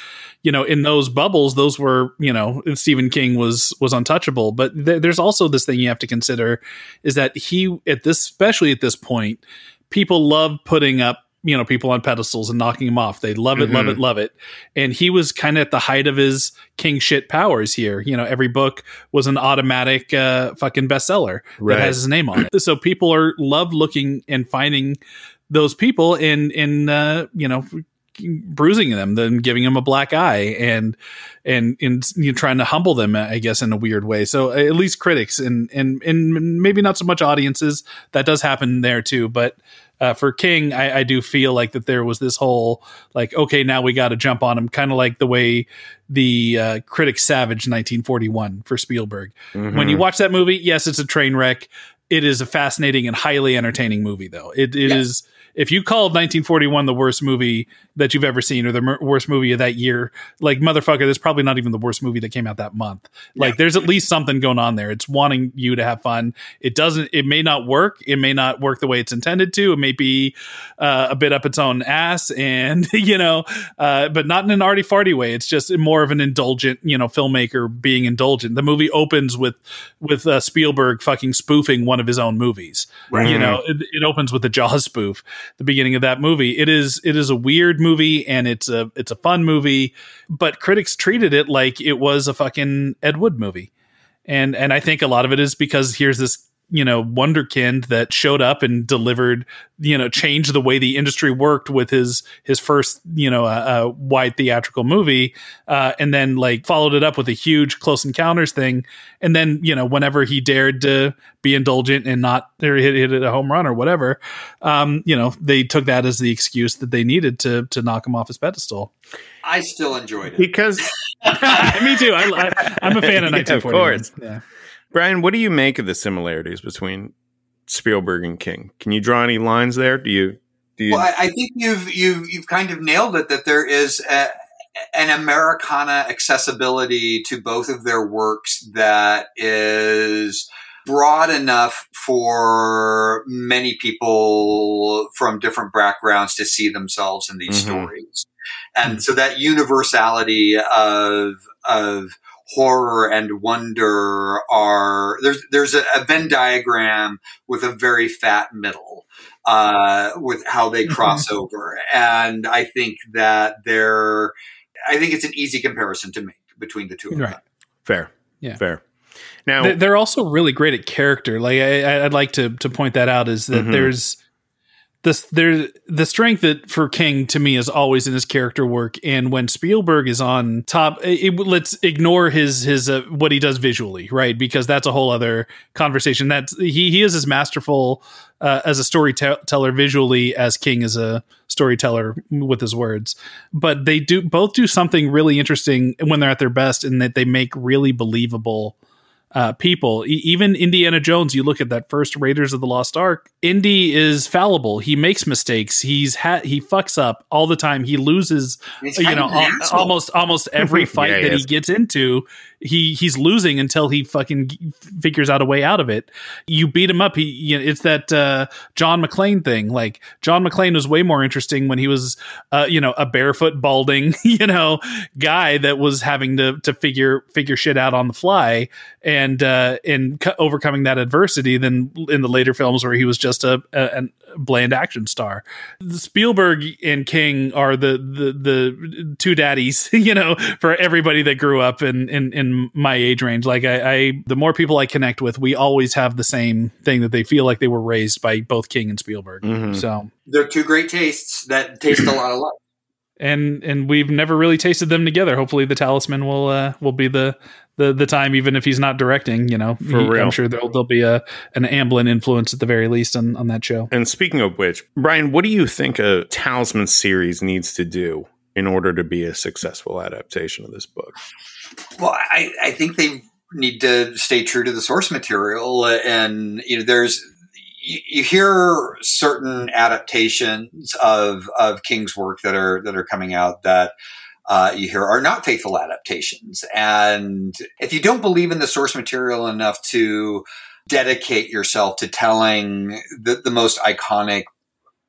you know in those bubbles, those were you know Stephen King was was untouchable. But th- there's also this thing you have to consider is that he at this, especially at this point, people love putting up you know people on pedestals and knocking them off. They love it, love it, love it. And he was kind of at the height of his king shit powers here. You know, every book was an automatic uh, fucking bestseller Right. that has his name on it. So people are love looking and finding those people and and uh, you know bruising them, then giving them a black eye and and and you know, trying to humble them, I guess, in a weird way. So at least critics and and and maybe not so much audiences. That does happen there too, but. Uh, for King, I, I do feel like that there was this whole like, okay, now we got to jump on him, kind of like the way the uh, critic Savage 1941 for Spielberg. When you watch that movie, yes, it's a train wreck. It is a fascinating and highly entertaining movie, though. It, it is. If you called 1941 the worst movie that you've ever seen or the mer- worst movie of that year, like motherfucker, there's probably not even the worst movie that came out that month. Like there's at least something going on there. It's wanting you to have fun. It doesn't. It may not work. It may not work the way it's intended to. It may be uh, a bit up its own ass, and you know, uh, but not in an arty farty way. It's just more of an indulgent, you know, filmmaker being indulgent. The movie opens with with uh, Spielberg fucking spoofing one of his own movies. You know, it, it opens with a Jaws spoof. The beginning of that movie. It is it is a weird movie and it's a it's a fun movie, but critics treated it like it was a fucking Ed Wood movie and and I think a lot of it is because here's this you know wonderkind that showed up and delivered you know changed the way the industry worked with his his first you know uh, uh, wide theatrical movie uh, and then like followed it up with a huge close encounters thing. And then you know whenever he dared to be indulgent and not or hit, hit a home run or whatever um you know they took that as the excuse that they needed to to knock him off his pedestal. I still enjoyed it. Because me too. I, I, i'm a fan of Yeah, of course. yeah Bryan, what do you make of the similarities between Spielberg and King? Can you draw any lines there? Do you do you Well, I, I think you've you've you've kind of nailed it. That there is a, an Americana accessibility to both of their works that is broad enough for many people from different backgrounds to see themselves in these Mhm. stories, and so that universality of of horror and wonder are there's there's a, a Venn diagram with a very fat middle uh, with how they cross over. And I think that they're, I think it's an easy comparison to make between the two of Right. them. fair? Yeah. fair. Now, They- They're also really great at character. Like I, I'd like to to point that out is that Mhm. there's this there the strength that for King to me is always in his character work, and when Spielberg is on top, it, let's ignore his his uh, what he does visually, right? Because that's a whole other conversation. That's he he is as masterful uh, as a storyteller visually as King is a storyteller with his words. But they do both do something really interesting when they're at their best, in that they make really believable uh, people. E- even Indiana Jones, you look at that first Raiders of the Lost Ark. Indy is fallible. He makes mistakes. He's ha- he fucks up all the time. He loses, He's you know, of al- almost almost every fight Yeah, he he gets into. He he's losing until he fucking figures out a way out of it. You beat him up. He you know, it's that uh, John McClane thing. Like John McClane was way more interesting when he was, uh, you know, a barefoot balding, you know, guy that was having to to figure figure shit out on the fly and uh, and c- overcoming that adversity than in the later films where he was just a, a an bland action star. Spielberg and King are the the the two daddies, you know, for everybody that grew up in in, in my age range. Like I, I, the more people I connect with, we always have the same thing that they feel like they were raised by both King and Spielberg. Mhm. So They're two great tastes that taste a lot of love. and and we've never really tasted them together. Hopefully, the Talisman will uh, will be the the the time, even if he's not directing. You know, For He- real. I'm sure there'll there'll be a an Amblin influence at the very least on on that show. and speaking of which, Bryan, what do you think a Talisman series needs to do in order to be a successful adaptation of this book? Well, I, I think they need to stay true to the source material, and you know, there's you, hear certain adaptations of of King's work that are that are coming out that. Uh, you hear are not faithful adaptations. And if you don't believe in the source material enough to dedicate yourself to telling the, the most iconic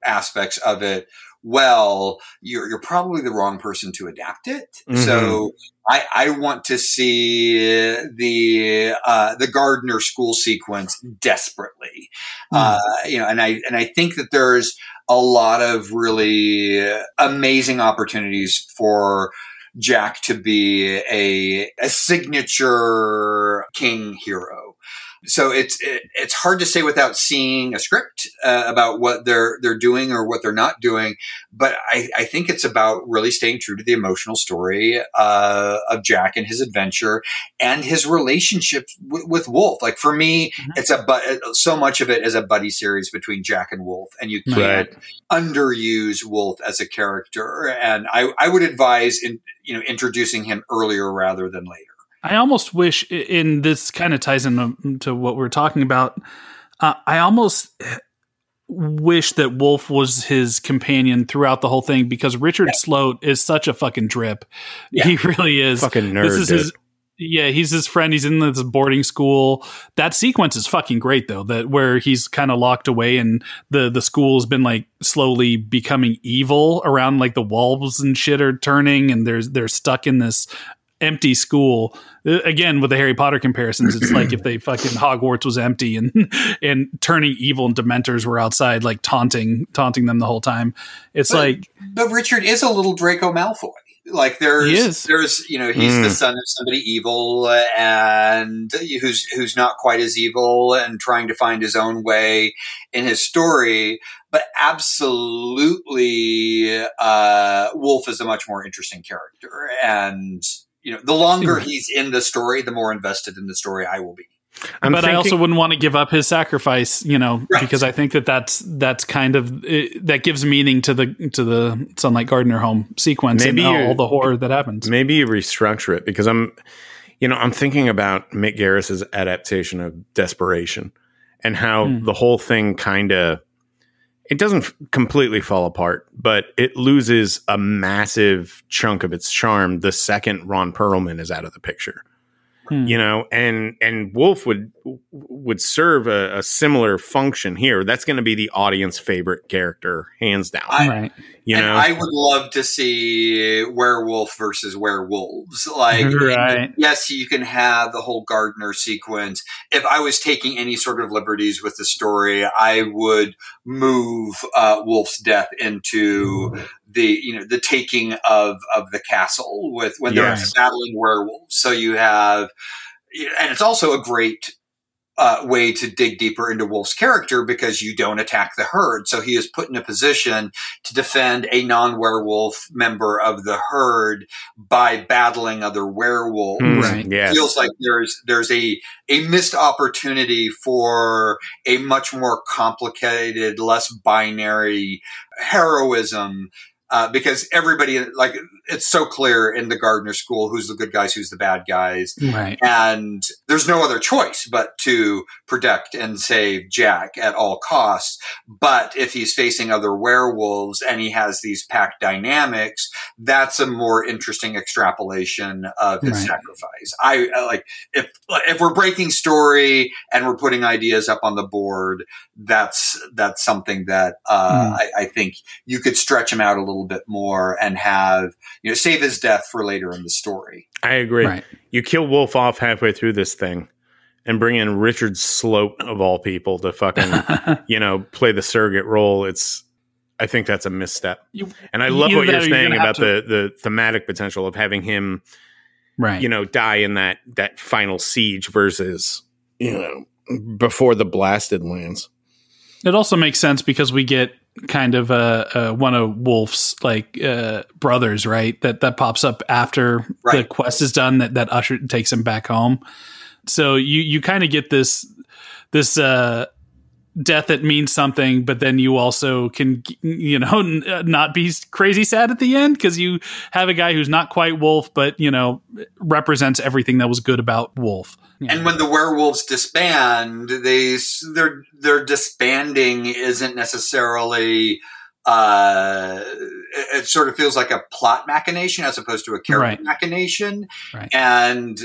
aspects of it well, you're you're probably the wrong person to adapt it. Mhm. So I, I want to see the uh, the Gardener school sequence desperately, uh, you know, and I and I think that there's a lot of really amazing opportunities for Jack to be a a signature king hero. So it's it, it's hard to say without seeing a script uh, about what they're they're doing or what they're not doing. But I, I think it's about really staying true to the emotional story uh, of Jack and his adventure and his relationship w- with Wolf. Like for me, it's a but so much of it is a buddy series between Jack and Wolf, and you can't Right. underuse Wolf as a character. And I, I would advise in you know introducing him earlier rather than later. I almost wish, in this kind of ties into to what we're talking about. Uh, I almost wish that Wolf was his companion throughout the whole thing because Richard Sloat is such a fucking drip. He really is. Fucking nerd. This is dude. his. Yeah, he's his friend. He's in this boarding school. That sequence is fucking great though. That where he's kind of locked away and the the school's been like slowly becoming evil around like the walls and shit are turning and there's they're stuck in this empty school. Uh, Again, with the Harry Potter comparisons, it's like if they fucking Hogwarts was empty and and turning evil and Dementors were outside, like taunting taunting them the whole time. It's But- like But Richard is a little Draco Malfoy. Like there's, there's, you know, he's the Mm. son of somebody evil and who's who's not quite as evil and trying to find his own way in his story. But absolutely, uh, Wolf is a much more interesting character, and you know, the longer he's in the story, the more invested in the story I will be. I'm but I also wouldn't want to give up his sacrifice, you know, Right. because I think that that's that's kind of it, that gives meaning to the to the Sunlight Gardener home sequence Maybe and all, you- all the horror that happens. maybe you restructure it because I'm, you know, I'm thinking about Mick Garris's adaptation of Desperation and how Hmm. the whole thing kind of it doesn't f- completely fall apart, but it loses a massive chunk of its charm the second Ron Perlman is out of the picture. Hmm. You know, and and Wolf would would serve a, a similar function here. That's going to be the audience favorite character, hands down. I- right. You and know, I would love to see werewolf versus werewolves. Like, Right. yes, you can have the whole Gardener sequence. If I was taking any sort of liberties with the story, I would move uh, Wolf's death into the you know the taking of of the castle with when Yes. they're battling werewolves. So you have, and it's also a great uh, way to dig deeper into Wolf's character because you don't attack the herd. So he is put in a position to defend a non werewolf member of the herd by battling other werewolves. Mm, Right. yes. Feels like there's there's a a missed opportunity for a much more complicated, less binary heroism. Uh, because everybody, like, it's so clear in the Gardener school who's the good guys, who's the bad guys Right. and there's no other choice but to protect and save Jack at all costs. But if he's facing other werewolves and he has these pack dynamics, that's a more interesting extrapolation of his Right. sacrifice. I like if if we're breaking story and we're putting ideas up on the board, that's that's something that uh, Hmm. I, I think you could stretch him out a little bit more and have you know save his death for later in the story. I agree. Right. You kill Wolf off halfway through this thing and bring in Richard Sloat of all people to fucking, you know, play the surrogate role. It's I think that's a misstep. You- And I love either what you're or you're saying gonna about the the thematic potential of having him, right. you know, die in that that final siege versus, you know, before the blasted lands. It also makes sense because we get kind of uh, uh, one of Wolf's like uh, brothers, right? That that pops up after the quest is done. That that Usher takes him back home. So you you kind of get this this uh, death that means something, but then you also can you know n- uh, not be crazy sad at the end because you have a guy who's not quite Wolf, but you know represents everything that was good about Wolf. And when the werewolves disband, they s- their their disbanding isn't necessarily. Uh, it, it sort of feels like a plot machination as opposed to a character Right. machination, Right. and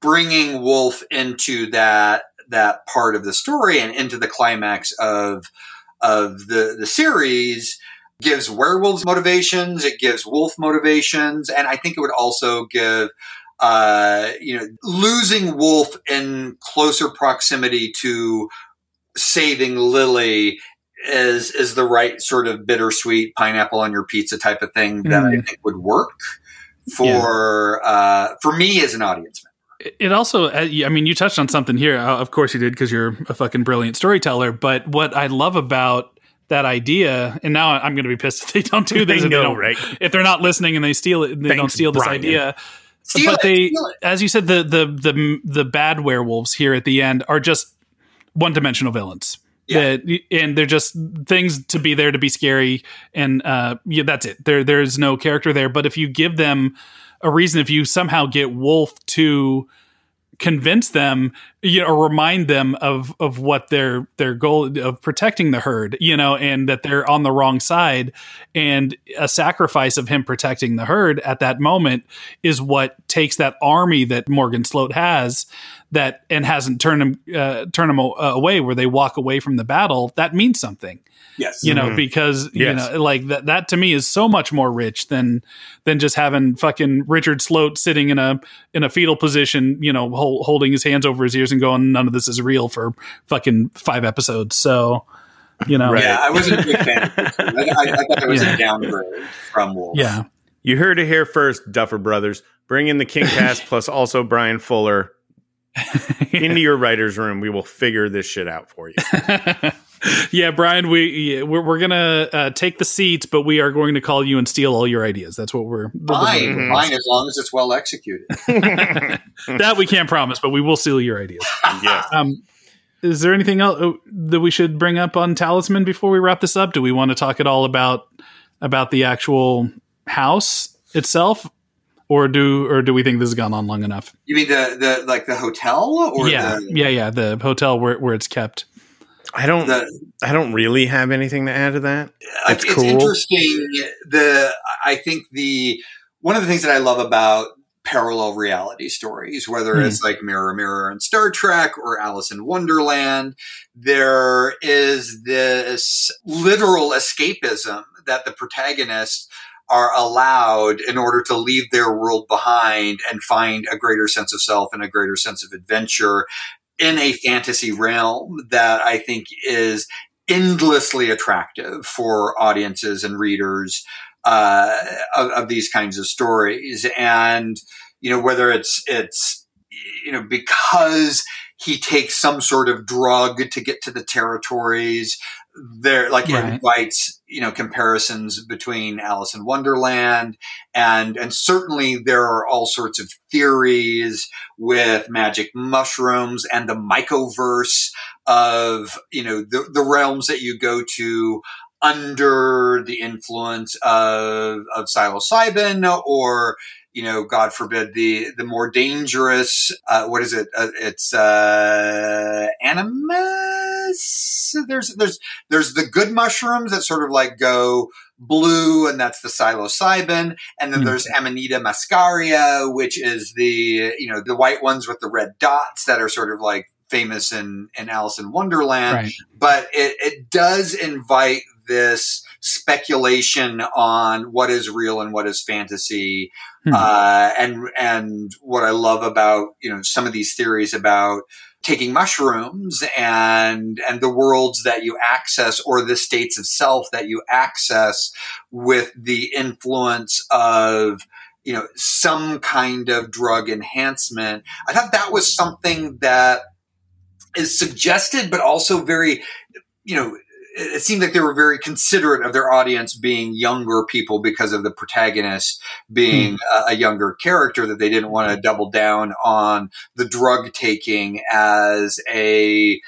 bringing Wolf into that that part of the story and into the climax of of the the series gives werewolves motivations, it gives wolf motivations, and I think it would also give uh, you know, losing Wolf in closer proximity to saving Lily is is the right sort of bittersweet pineapple on your pizza type of thing that I Mm. think would work for uh, for me as an audience member. It also uh, i mean you touched on something here Uh, of course you did because you're a fucking brilliant storyteller but what i love about that idea and now i'm going to be pissed if they don't do this I if, know, they don't, right? if they're not listening and they steal it they don't Thanks, steal this Bryan. idea Steal but it, they steal it. as you said the the the the bad werewolves here at the end are just one-dimensional villains Yeah. That- and they're just things to be there to be scary and uh yeah that's it there there's no character there but if you give them a reason if you somehow get wolf to convince them you know or remind them of of what their their goal of protecting the herd you know and that they're on the wrong side. And a sacrifice of him protecting the herd at that moment is what takes that army that Morgan Sloat has that and hasn't turned him uh, turn him away where they walk away from the battle that means something Yes, you know Mhm. because Yes. you know like that that to me is so much more rich than than just having fucking Richard Sloat sitting in a in a fetal position you know hol- holding his hands over his ears and going none of this is real for fucking five episodes so you know Right. yeah, I wasn't a big fan. Of this. I, I, I thought it was Yeah. a downgrade from Wolf. yeah You heard it here first, Duffer Brothers. Bring in the King cast plus also Bryan Fuller into your writer's room. We will figure this shit out for you. yeah, Bryan, we we're, we're gonna uh, take the seats, but we are going to call you and steal all your ideas. That's what we're Fine, Mhm. fine, as long as it's well executed. that we can't promise, but we will steal your ideas. yeah. Um, is there anything else uh, that we should bring up on Talisman before we wrap this up? Do we want to talk at all about about the actual house itself, or do or do we think this has gone on long enough? You mean the the like the hotel or yeah, the, yeah, yeah. The hotel where where it's kept. I don't. the I don't really have anything to add to that. That's it's cool. interesting. The I think the one of the things that I love about parallel reality stories, whether Hmm. it's like Mirror Mirror and Star Trek or Alice in Wonderland, there is this literal escapism that the protagonists are allowed in order to leave their world behind and find a greater sense of self and a greater sense of adventure in a fantasy realm that I think is endlessly attractive for audiences and readers uh, of, of these kinds of stories. And you know whether it's it's you know because he takes some sort of drug to get to the territories. There, like it Right. invites you know comparisons between Alice in Wonderland and and certainly there are all sorts of theories with magic mushrooms and the mycoverse of you know the, the realms that you go to under the influence of of psilocybin or you know god forbid the the more dangerous uh, what is it uh, it's uh animus there's there's there's the good mushrooms that sort of like go blue and that's the psilocybin and then Hmm. there's amanita muscaria which is the you know the white ones with the red dots that are sort of like famous in in alice in wonderland Right. but it, it does invite this speculation on what is real and what is fantasy Hmm. uh, and and what i love about you know some of these theories about taking mushrooms and and the worlds that you access or the states of self that you access with the influence of you know some kind of drug enhancement i thought that was something that is suggested but also very you know it seemed like they were very considerate of their audience being younger people because of the protagonist being hmm. a, a younger character that they didn't want to hmm. double down on the drug taking as a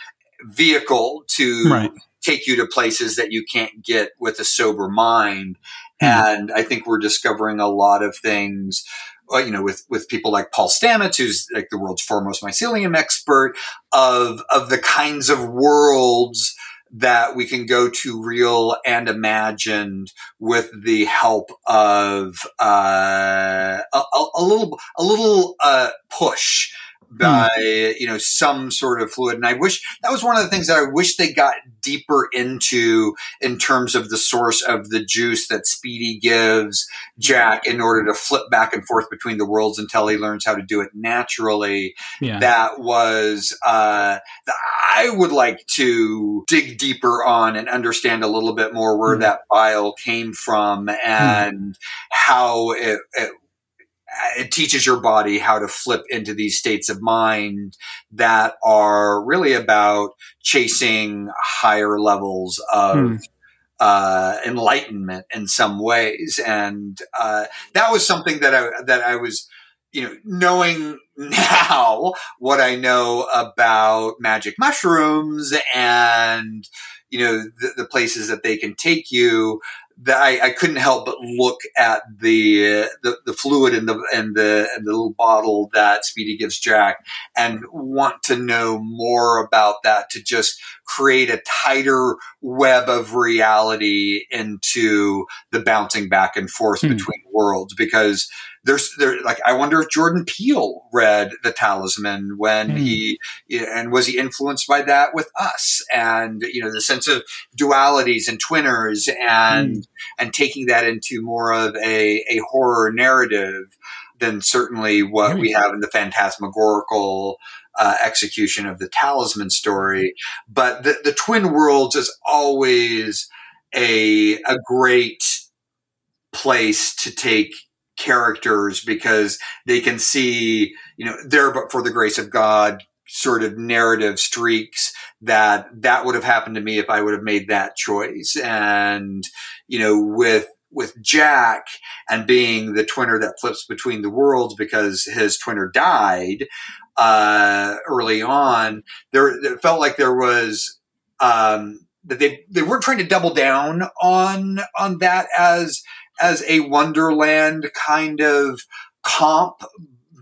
vehicle to Right. take you to places that you can't get with a sober mind Hmm. and i think we're discovering a lot of things well, you know, with, with people like Paul Stamets, who's like the world's foremost mycelium expert, of of the kinds of worlds that we can go to real and imagined with the help of uh, a, a, little a little uh, push by you know some sort of fluid. And I wish that was one of the things that I wish they got deeper into in terms of the source of the juice that Speedy gives Jack in order to flip back and forth between the worlds until he learns how to do it naturally. Yeah. That was uh, that I would like to dig deeper on and understand a little bit more where Mhm. that bile came from and how it, it it teaches your body how to flip into these states of mind that are really about chasing higher levels of Hmm. uh, enlightenment in some ways, and uh, that was something that I that I was, you know, knowing now what I know about magic mushrooms and you know the, the places that they can take you that I, I couldn't help but look at the, the the fluid in the and the and the little bottle that Speedy gives Jack and want to know more about that to just create a tighter web of reality into the bouncing back and forth Hmm. between worlds because there's there like I wonder if Jordan Peele read the Talisman when Hmm. he and was he influenced by that with us and you know the sense of dualities and twinners and and taking that into more of a, a horror narrative than certainly what we have in the phantasmagorical uh, execution of the talisman story. But the, the twin worlds is always a a great place to take characters because they can see, you know, there but for the grace of God sort of narrative streaks that that would have happened to me if I would have made that choice. And, you know, with with Jack and being the twinner that flips between the worlds because his twinner died uh, early on, there it felt like there was um, that they they weren't trying to double down on on that as as a Wonderland kind of comp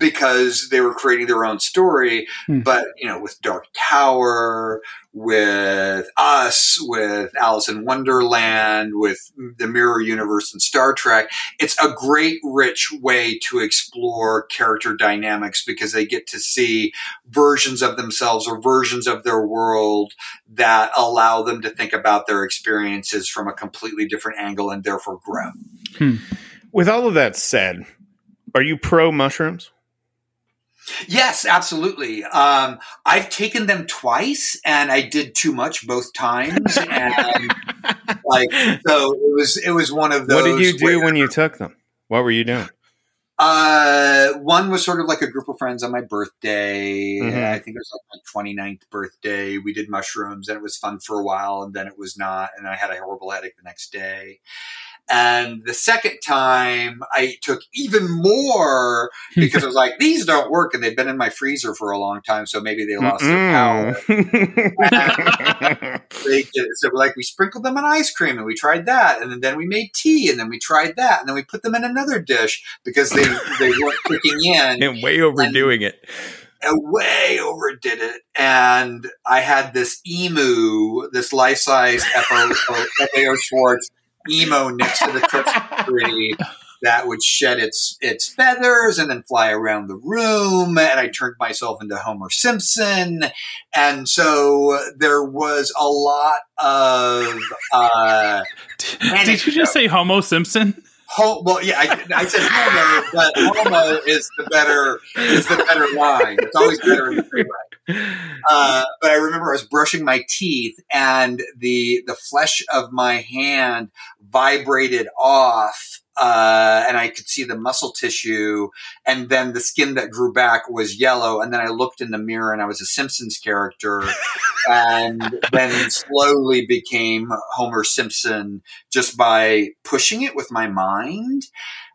because they were creating their own story. Hmm. But you know, with Dark Tower, with us, with Alice in Wonderland, with the Mirror Universe and Star Trek, it's a great, rich way to explore character dynamics because they get to see versions of themselves or versions of their world that allow them to think about their experiences from a completely different angle and therefore grow. With all of that said, are you pro mushrooms? Yes, absolutely. Um, I've taken them twice, and I did too much both times. And like, so it was it was one of those. What did you do where- when you took them? What were you doing? Uh, one was sort of like a group of friends on my birthday. Mhm. I think it was like my 29th birthday. We did mushrooms, and it was fun for a while, and then it was not, and I had a horrible headache the next day. And the second time, I took even more because I was like, these don't work, and they've been in my freezer for a long time, so maybe they lost their power. They did, so like we sprinkled them in ice cream, and we tried that, and then we made tea, and then we tried that, and then we put them in another dish because they they weren't kicking in. and way overdoing it. I way overdid it, and I had this emu, this life size FAO Schwarz emo next to the Christmas tree that would shed its its feathers and then fly around the room. And I turned myself into Homer Simpson, and so there was a lot of. Uh, Did you just say Homo Simpson? Ho- well, yeah, I, I said homo, but homo is the better is the better line. It's always better in the free ride. Uh, but I remember I was brushing my teeth, and the the flesh of my hand vibrated off, uh, and I could see the muscle tissue, and then the skin that grew back was yellow. And then I looked in the mirror, and I was a Simpsons character, and then slowly became Homer Simpson just by pushing it with my mind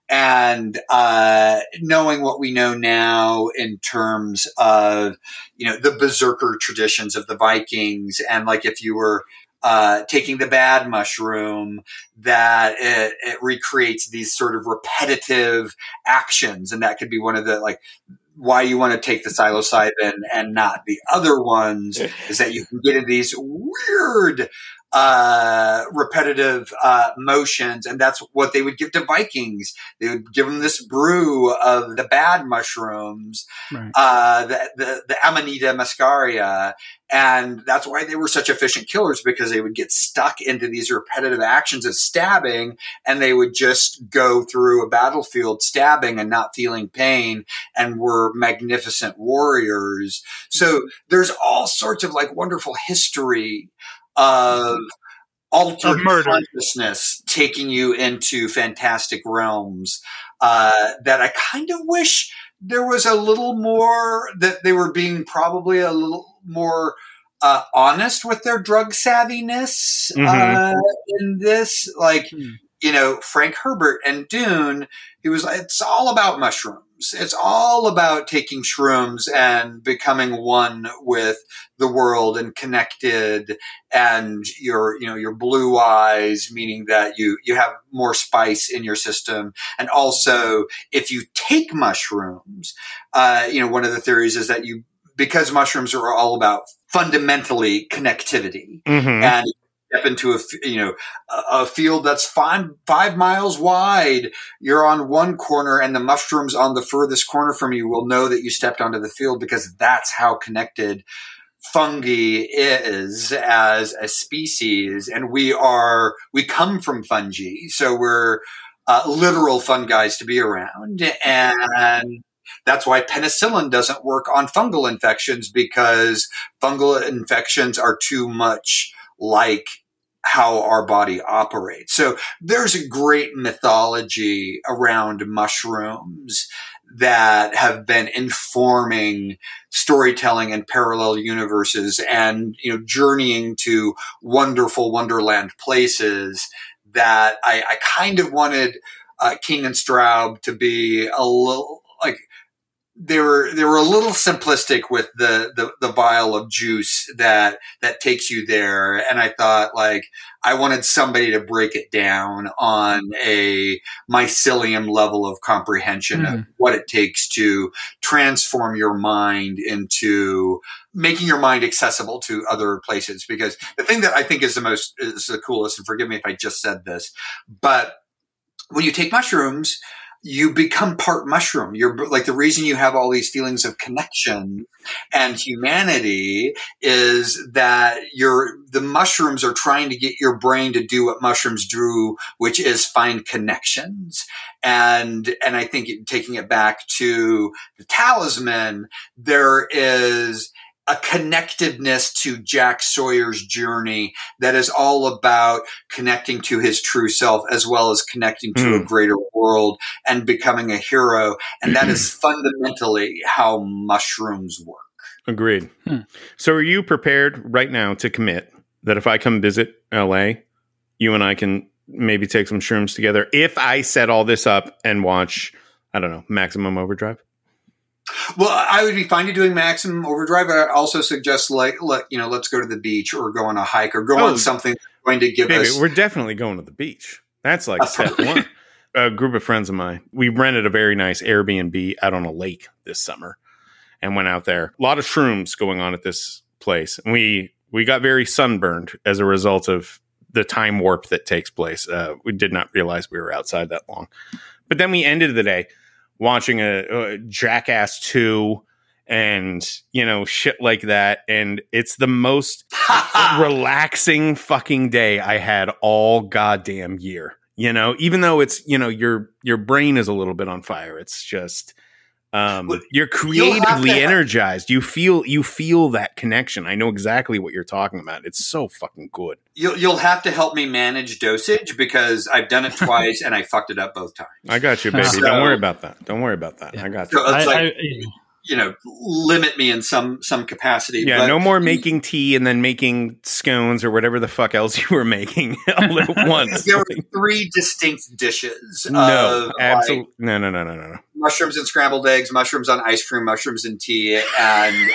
and uh, knowing what we know now in terms of you know the berserker traditions of the Vikings, and like if you were uh, taking the bad mushroom, that it, it recreates these sort of repetitive actions, and that could be one of the like why you want to take the psilocybin and not the other ones is that you can get into these weird uh, repetitive uh, motions, and that's what they would give to Vikings. They would give them this brew of the bad mushrooms, Right. uh, the, the the Amanita muscaria, and that's why they were such efficient killers because they would get stuck into these repetitive actions of stabbing, and they would just go through a battlefield stabbing and not feeling pain, and were magnificent warriors. So there's all sorts of like wonderful history of altered consciousness taking you into fantastic realms uh, that I kind of wish there was a little more that they were being probably a little more uh, honest with their drug savviness Mhm. uh, in this. Like, Hmm. you know, Frank Herbert and Dune, he was it's all about mushrooms. It's all about taking shrooms and becoming one with the world and connected and your, you know, your blue eyes, meaning that you, you have more spice in your system. And also if you take mushrooms, uh, you know, one of the theories is that you, because mushrooms are all about fundamentally connectivity Mhm. and step into a you know a field that's five five miles wide. You're on one corner and the mushrooms on the furthest corner from you will know that you stepped onto the field because that's how connected fungi is as a species. And we are we come from fungi. So we're uh, literal fungi to be around. And that's why penicillin doesn't work on fungal infections because fungal infections are too much like how our body operates. So there's a great mythology around mushrooms that have been informing storytelling and parallel universes and you know journeying to wonderful wonderland places that I, I kind of wanted uh, King and Straub to be a little they were they were a little simplistic with the, the the vial of juice that that takes you there. And i thought like i wanted somebody to break it down on a mycelium level of comprehension of hmm. what it takes to transform your mind into making your mind accessible to other places. Because the thing that i think is the most is the coolest and forgive me if i just said this but when you take mushrooms you become part mushroom. You're like the reason you have all these feelings of connection and humanity is that you're the mushrooms are trying to get your brain to do what mushrooms do, which is find connections. And and I think taking it back to the talisman, there is a connectiveness to Jack Sawyer's journey that is all about connecting to his true self as well as connecting to a greater world and becoming a hero. And that is fundamentally how mushrooms work. Agreed. Hmm. So, are you prepared right now to commit that if I come visit LA, you and I can maybe take some shrooms together if I set all this up and watch, I don't know, Maximum Overdrive? Well, I would be fine to doing maximum overdrive. But I also suggest like, let, you know, let's go to the beach or go on a hike or go Oh. on something that's going to give Baby, us. we're definitely going to the beach. That's like step one. A group of friends of mine, we rented a very nice Airbnb out on a lake this summer and went out there. A lot of shrooms going on at this place. And we we got very sunburned as a result of the time warp that takes place. Uh, we did not realize we were outside that long. But then we ended the day watching a, a Jackass 2 and, you know, shit like that. And it's the most relaxing fucking day I had all goddamn year. You know, even though it's you know your your brain is a little bit on fire, it's just um, Well, you're creatively to have- energized. You feel you feel that connection. I know exactly what you're talking about. It's so fucking good. You'll, you'll have to help me manage dosage because I've done it twice and I fucked it up both times. I got you, baby. So- Don't worry about that. Don't worry about that. I got you. So it's I, like, I, you know, limit me in some some capacity. Yeah, but no more making tea and then making scones or whatever the fuck else you were making all at once. There were three distinct dishes. no, absolutely. like, no, no, no, no, no, no. Mushrooms and scrambled eggs, mushrooms on ice cream, mushrooms and tea, and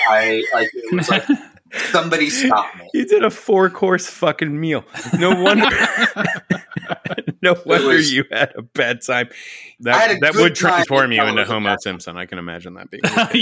I like it was like somebody stop me. You did a four course fucking meal. No wonder. no wonder was- you had a bad time. That that would transform you into was Homo Simpson. I can imagine that being.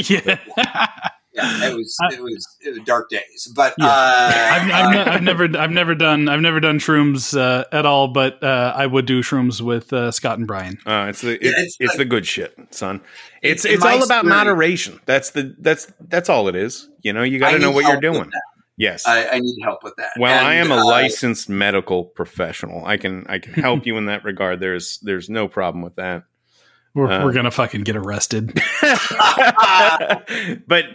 yeah. Yeah, it was it was, it was dark days. But Yeah. uh, I've, I've, ne- uh, I've never, I've never done, I've never done shrooms uh, at all. But uh, I would do shrooms with uh, Scott and Bryan. Uh, it's the Yeah, it's, it's it's like- the good shit, son. It's in it's all about moderation. That's the that's that's all it is. You know, you got to know what you're doing. Yes. I, I need help with that. well, I am a uh, licensed medical professional. I can I can help you in that regard. There's there's no problem with that. We're, Uh, we're gonna fucking get arrested. but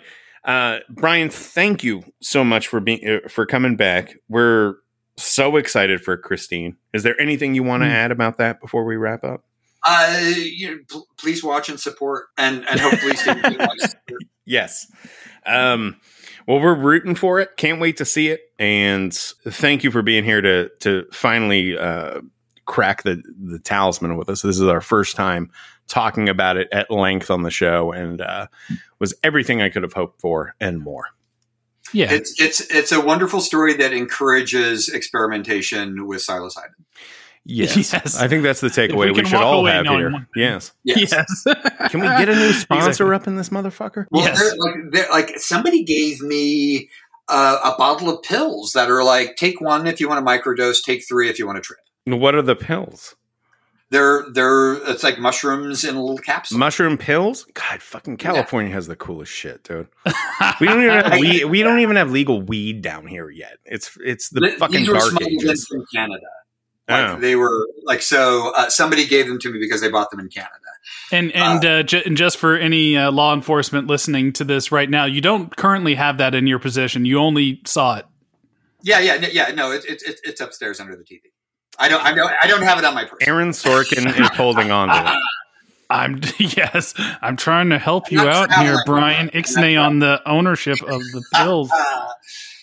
uh, Bryan, thank you so much for being uh, for coming back. We're so excited for Christine. Is there anything you want to Hmm. add about that before we wrap up? Uh, you know, pl- please watch and support, and and hopefully Stephen support. Yes. Um, well, we're rooting for it. Can't wait to see it. And thank you for being here to to finally uh, crack the the talisman with us. This is our first time talking about it at length on the show, and uh, was everything I could have hoped for and more. Yeah, It's it's it's a wonderful story that encourages experimentation with psilocybin. Yes, Yes. I think that's the takeaway we, can should all have here. one- Yes. Yes. yes. Can we get a new sponsor Exactly. up in this motherfucker? Well, Yes. they're, like, they're, like somebody gave me uh, a bottle of pills that are like take one if you want to microdose, take three if you want to trip. What are the pills? They're they're it's like mushrooms in a little capsule. Mushroom pills? God, fucking California has the coolest shit, dude. We don't even have we, we don't even have legal weed down here yet. It's it's the Th- fucking These were dark smuggled in ages. from Canada. Like Oh. they were like so. Uh, somebody gave them to me because they bought them in Canada. And and uh, ju- and just for any uh, law enforcement listening to this right now, you don't currently have that in your possession. You only saw it. Yeah, yeah, no, yeah. No, it's it's it's upstairs under the TV. I don't I don't I don't have it on my person. Aaron Sorkin is holding on to it. I'm yes, I'm trying to help you out traveling. here, Bryan Ixnay, on the ownership of the pills.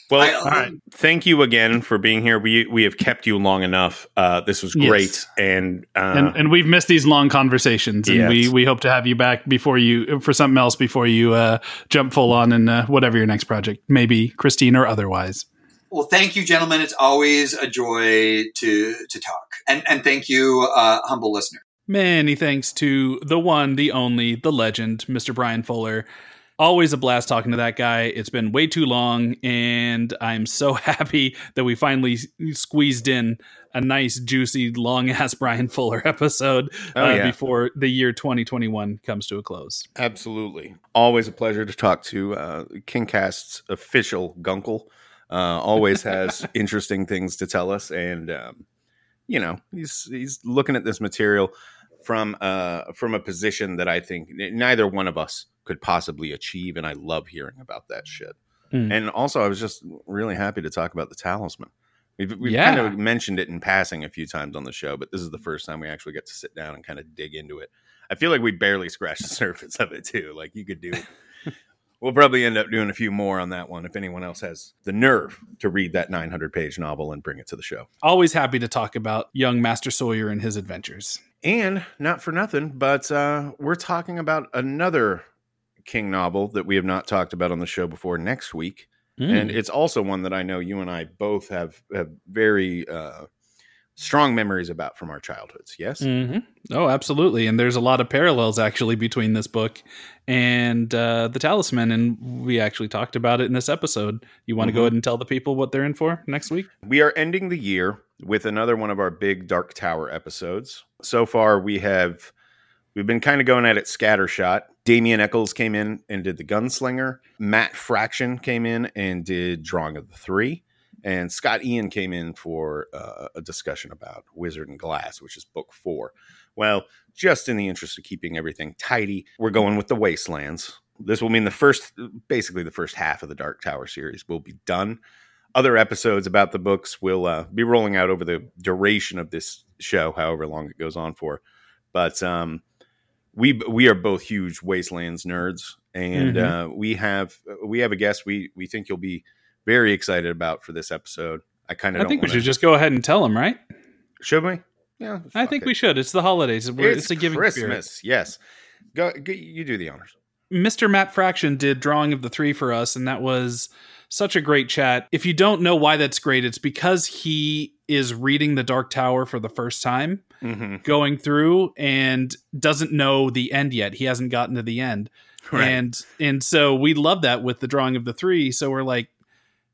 Well, I- All right. thank you again for being here. We we have kept you long enough. Uh, this was Yes. great, and uh, and, and we've missed these long conversations, and Yes. we, we hope to have you back before you for something else before you uh, jump full on in uh, whatever your next project, maybe Christine or otherwise. Well, thank you, gentlemen. It's always a joy to to talk, and and thank you, uh, humble listener. Many thanks to the one, the only, the legend, Mr. Bryan Fuller. Always a blast talking to that guy. It's been way too long, and I'm so happy that we finally squeezed in a nice, juicy, long ass Bryan Fuller episode Oh, uh, yeah. before the year 2021 comes to a close. Absolutely. Always a pleasure to talk to uh, KingCast's official Gunkle. Uh, always has interesting things to tell us, and um, you know he's he's looking at this material from uh, from a position that I think neither one of us could possibly achieve, and I love hearing about that shit. Mm. And also, I was just really happy to talk about the talisman. We've, we've Yeah. kind of mentioned it in passing a few times on the show, but this is the first time we actually get to sit down and kind of dig into it. I feel like we barely scratched the surface of it too. Like you could do. We'll probably end up doing a few more on that one if anyone else has the nerve to read that 900 page novel and bring it to the show. Always happy to talk about young Master Sawyer and his adventures. And not for nothing, but uh, we're talking about another King novel that we have not talked about on the show before next week. Mm. and it's also one that I know you and I both have, have very uh, strong memories about from our childhoods. Yes, hmm Oh, absolutely. And there's a lot of parallels actually between this book and uh, the Talisman, and we actually talked about it in this episode. You want to Mhm. go ahead and tell the people what they're in for next week? we are ending the year with another one of our big Dark Tower episodes. So far, we have we've been kind of going at it scattershot. Damien Echols came in and did the Gunslinger. Matt Fraction came in and did Drawing of the Three. And Scott Ian came in for uh, a discussion about Wizard and Glass, which is book four. Well, just in the interest of keeping everything tidy, we're going with the Wastelands. This will mean the first, basically the first half of the Dark Tower series will be done. Other episodes about the books will uh, be rolling out over the duration of this show, however long it goes on for. But um, we we are both huge Wastelands nerds, and uh, we have we have a guest we we think you'll be very excited about for this episode. I kind of I think we wanna- should just go ahead and tell them, right? should we? Yeah, I think it. we should. It's the holidays. It's, it's, a giving spirit. Christmas. Yes, go, go. You do the honors. Mr. Matt Fraction did drawing of the three for us, and that was such a great chat. If you don't know why that's great, it's because he is reading The Dark Tower for the first time, hmm going through, and doesn't know the end yet. He hasn't gotten to the end. Right. and and so we love that with the drawing of the three. So we're like,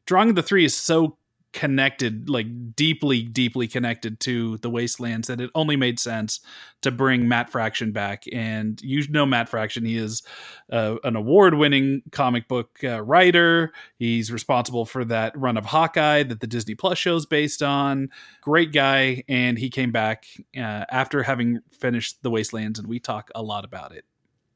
drawing the three is so connected, like deeply, deeply connected to the Wastelands that it only made sense to bring Matt Fraction back. And you know Matt Fraction, he is uh, an award-winning comic book uh, writer. He's responsible for that run of Hawkeye that the Disney Plus show is based on. Great guy, and he came back uh, after having finished the Wastelands, and we talk a lot about it.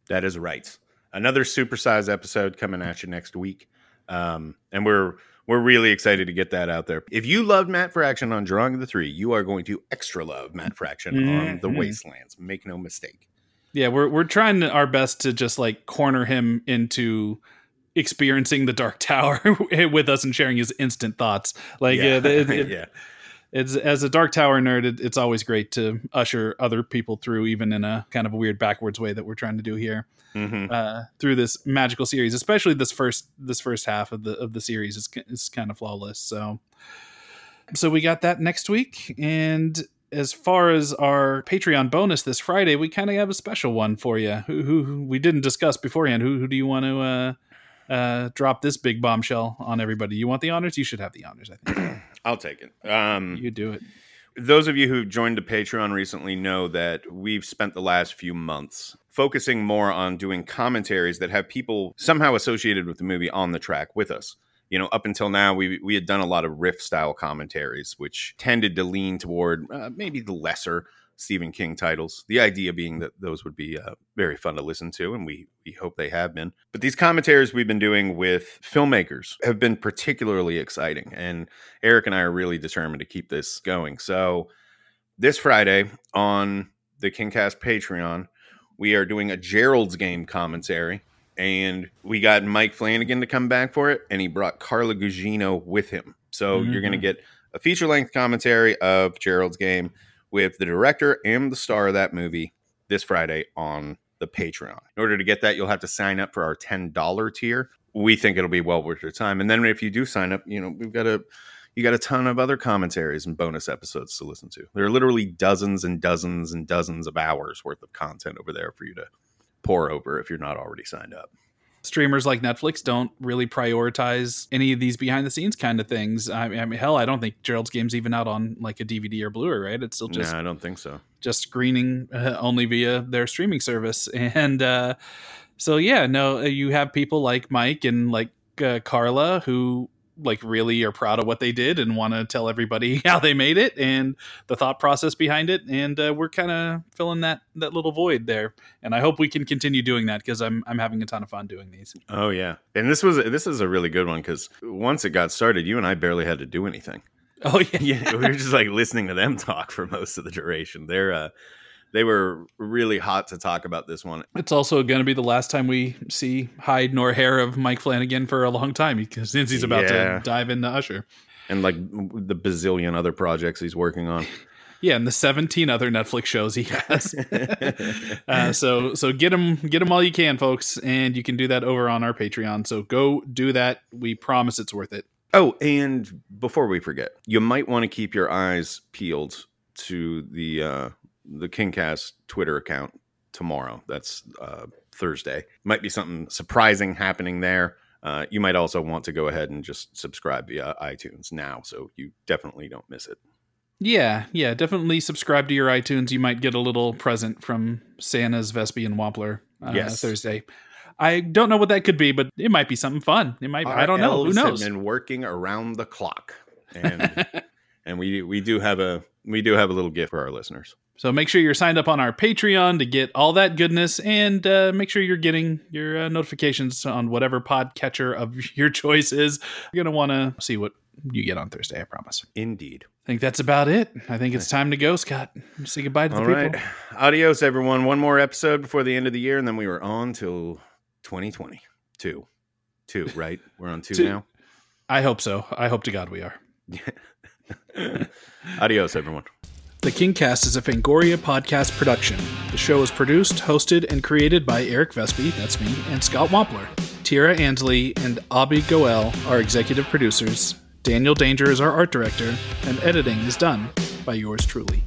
That is right. Another supersized episode coming at you next week. Um, and we're we're really excited to get that out there. If you loved Matt Fraction on Drawing the Three, you are going to extra love Matt Fraction on The Mhm. Wastelands. Make no mistake. Yeah, we're we're trying our best to just like corner him into experiencing the Dark Tower with us and sharing his instant thoughts. Like, yeah. uh, it, it- yeah. It's as a Dark Tower nerd, it, it's always great to usher other people through, even in a kind of a weird backwards way that we're trying to do here Mhm. uh, through this magical series. Especially this first this first half of the of the series is is kind of flawless. So, so we got that next week, and as far as our Patreon bonus this Friday, we kind of have a special one for you. Who, who, who we didn't discuss beforehand. Who, who do you want to uh, uh, drop this big bombshell on everybody? You want the honors? You should have the honors. I think I'll take it. Um, you do it. those of you who've joined the Patreon recently know that we've spent the last few months focusing more on doing commentaries that have people somehow associated with the movie on the track with us. You know, up until now, we we had done a lot of riff style commentaries, which tended to lean toward uh, maybe the lesser Stephen King titles. The idea being that those would be uh, very fun to listen to, and we we hope they have been. But these commentaries we've been doing with filmmakers have been particularly exciting, and Eric and I are really determined to keep this going. So this Friday on the Kingcast Patreon, we are doing a Gerald's game commentary. And we got Mike Flanagan to come back for it, and he brought Carla Gugino with him. So you're going to get a feature length commentary of Gerald's game with the director and the star of that movie this Friday on the Patreon. In order to get that, you'll have to sign up for our $10 tier. We think it'll be well worth your time. And then if you do sign up, you know, we've got a you got a ton of other commentaries and bonus episodes to listen to. There are literally dozens and dozens and dozens of hours worth of content over there for you to pour over if you're not already signed up. Streamers like Netflix don't really prioritize any of these behind the scenes kind of things. I mean, I mean, hell, I don't think Gerald's game's even out on like a DVD or Blu-ray, right? It's still just no, I don't think so. just screening uh, only via their streaming service and uh so yeah no uh, you have people like mike and like uh, carla who like really are proud of what they did and want to tell everybody how they made it and the thought process behind it and uh, we're kind of filling that that little void there and i hope we can continue doing that because i'm i'm having a ton of fun doing these Oh yeah, and this was this is a really good one because once it got started, you and I barely had to do anything. oh yeah yeah, we were just like listening to them talk for most of the duration. They're uh, they were really hot to talk about this one. it's also going to be the last time we see hide nor hair of mike flanagan for a long time because since he's about Yeah. to dive into usher and like the bazillion other projects he's working on. Yeah, and the 17 other Netflix shows he has. uh, so so get them get them all you can, folks, and you can do that over on our Patreon. So go do that. We promise it's worth it. Oh, and before we forget, you might want to keep your eyes peeled to the uh, the Kingcast Twitter account tomorrow. That's uh, Thursday. Might be something surprising happening there. Uh, you might also want to go ahead and just subscribe via iTunes now, so you definitely don't miss it. Yeah, yeah, definitely subscribe to your iTunes. You might get a little present from Santa's Vespe and Wampler uh, Yes. Thursday. I don't know what that could be, but it might be something fun. It might. I don't know. Who elves have knows? Been working around the clock, and and we we do have a we do have a little gift for our listeners. So make sure you're signed up on our Patreon to get all that goodness, and uh, make sure you're getting your uh, notifications on whatever podcatcher of your choice is. You're gonna want to see what you get on Thursday. I promise. Indeed. I think that's about it. I think it's time to go, Scott. Say goodbye to the All people. right. Adios, everyone. One more episode before the end of the year, and then we were on till 2020. Two. Two, right? We're on two, Two. now. I hope so. I hope to God we are. Adios, everyone. The Kingcast is a Fangoria podcast production. The show is produced, hosted, and created by Eric Vespe, that's me, and Scott Wampler. Tira Ansley and Abby Goel are executive producers. Daniel Danger is our art director, and editing is done by yours truly.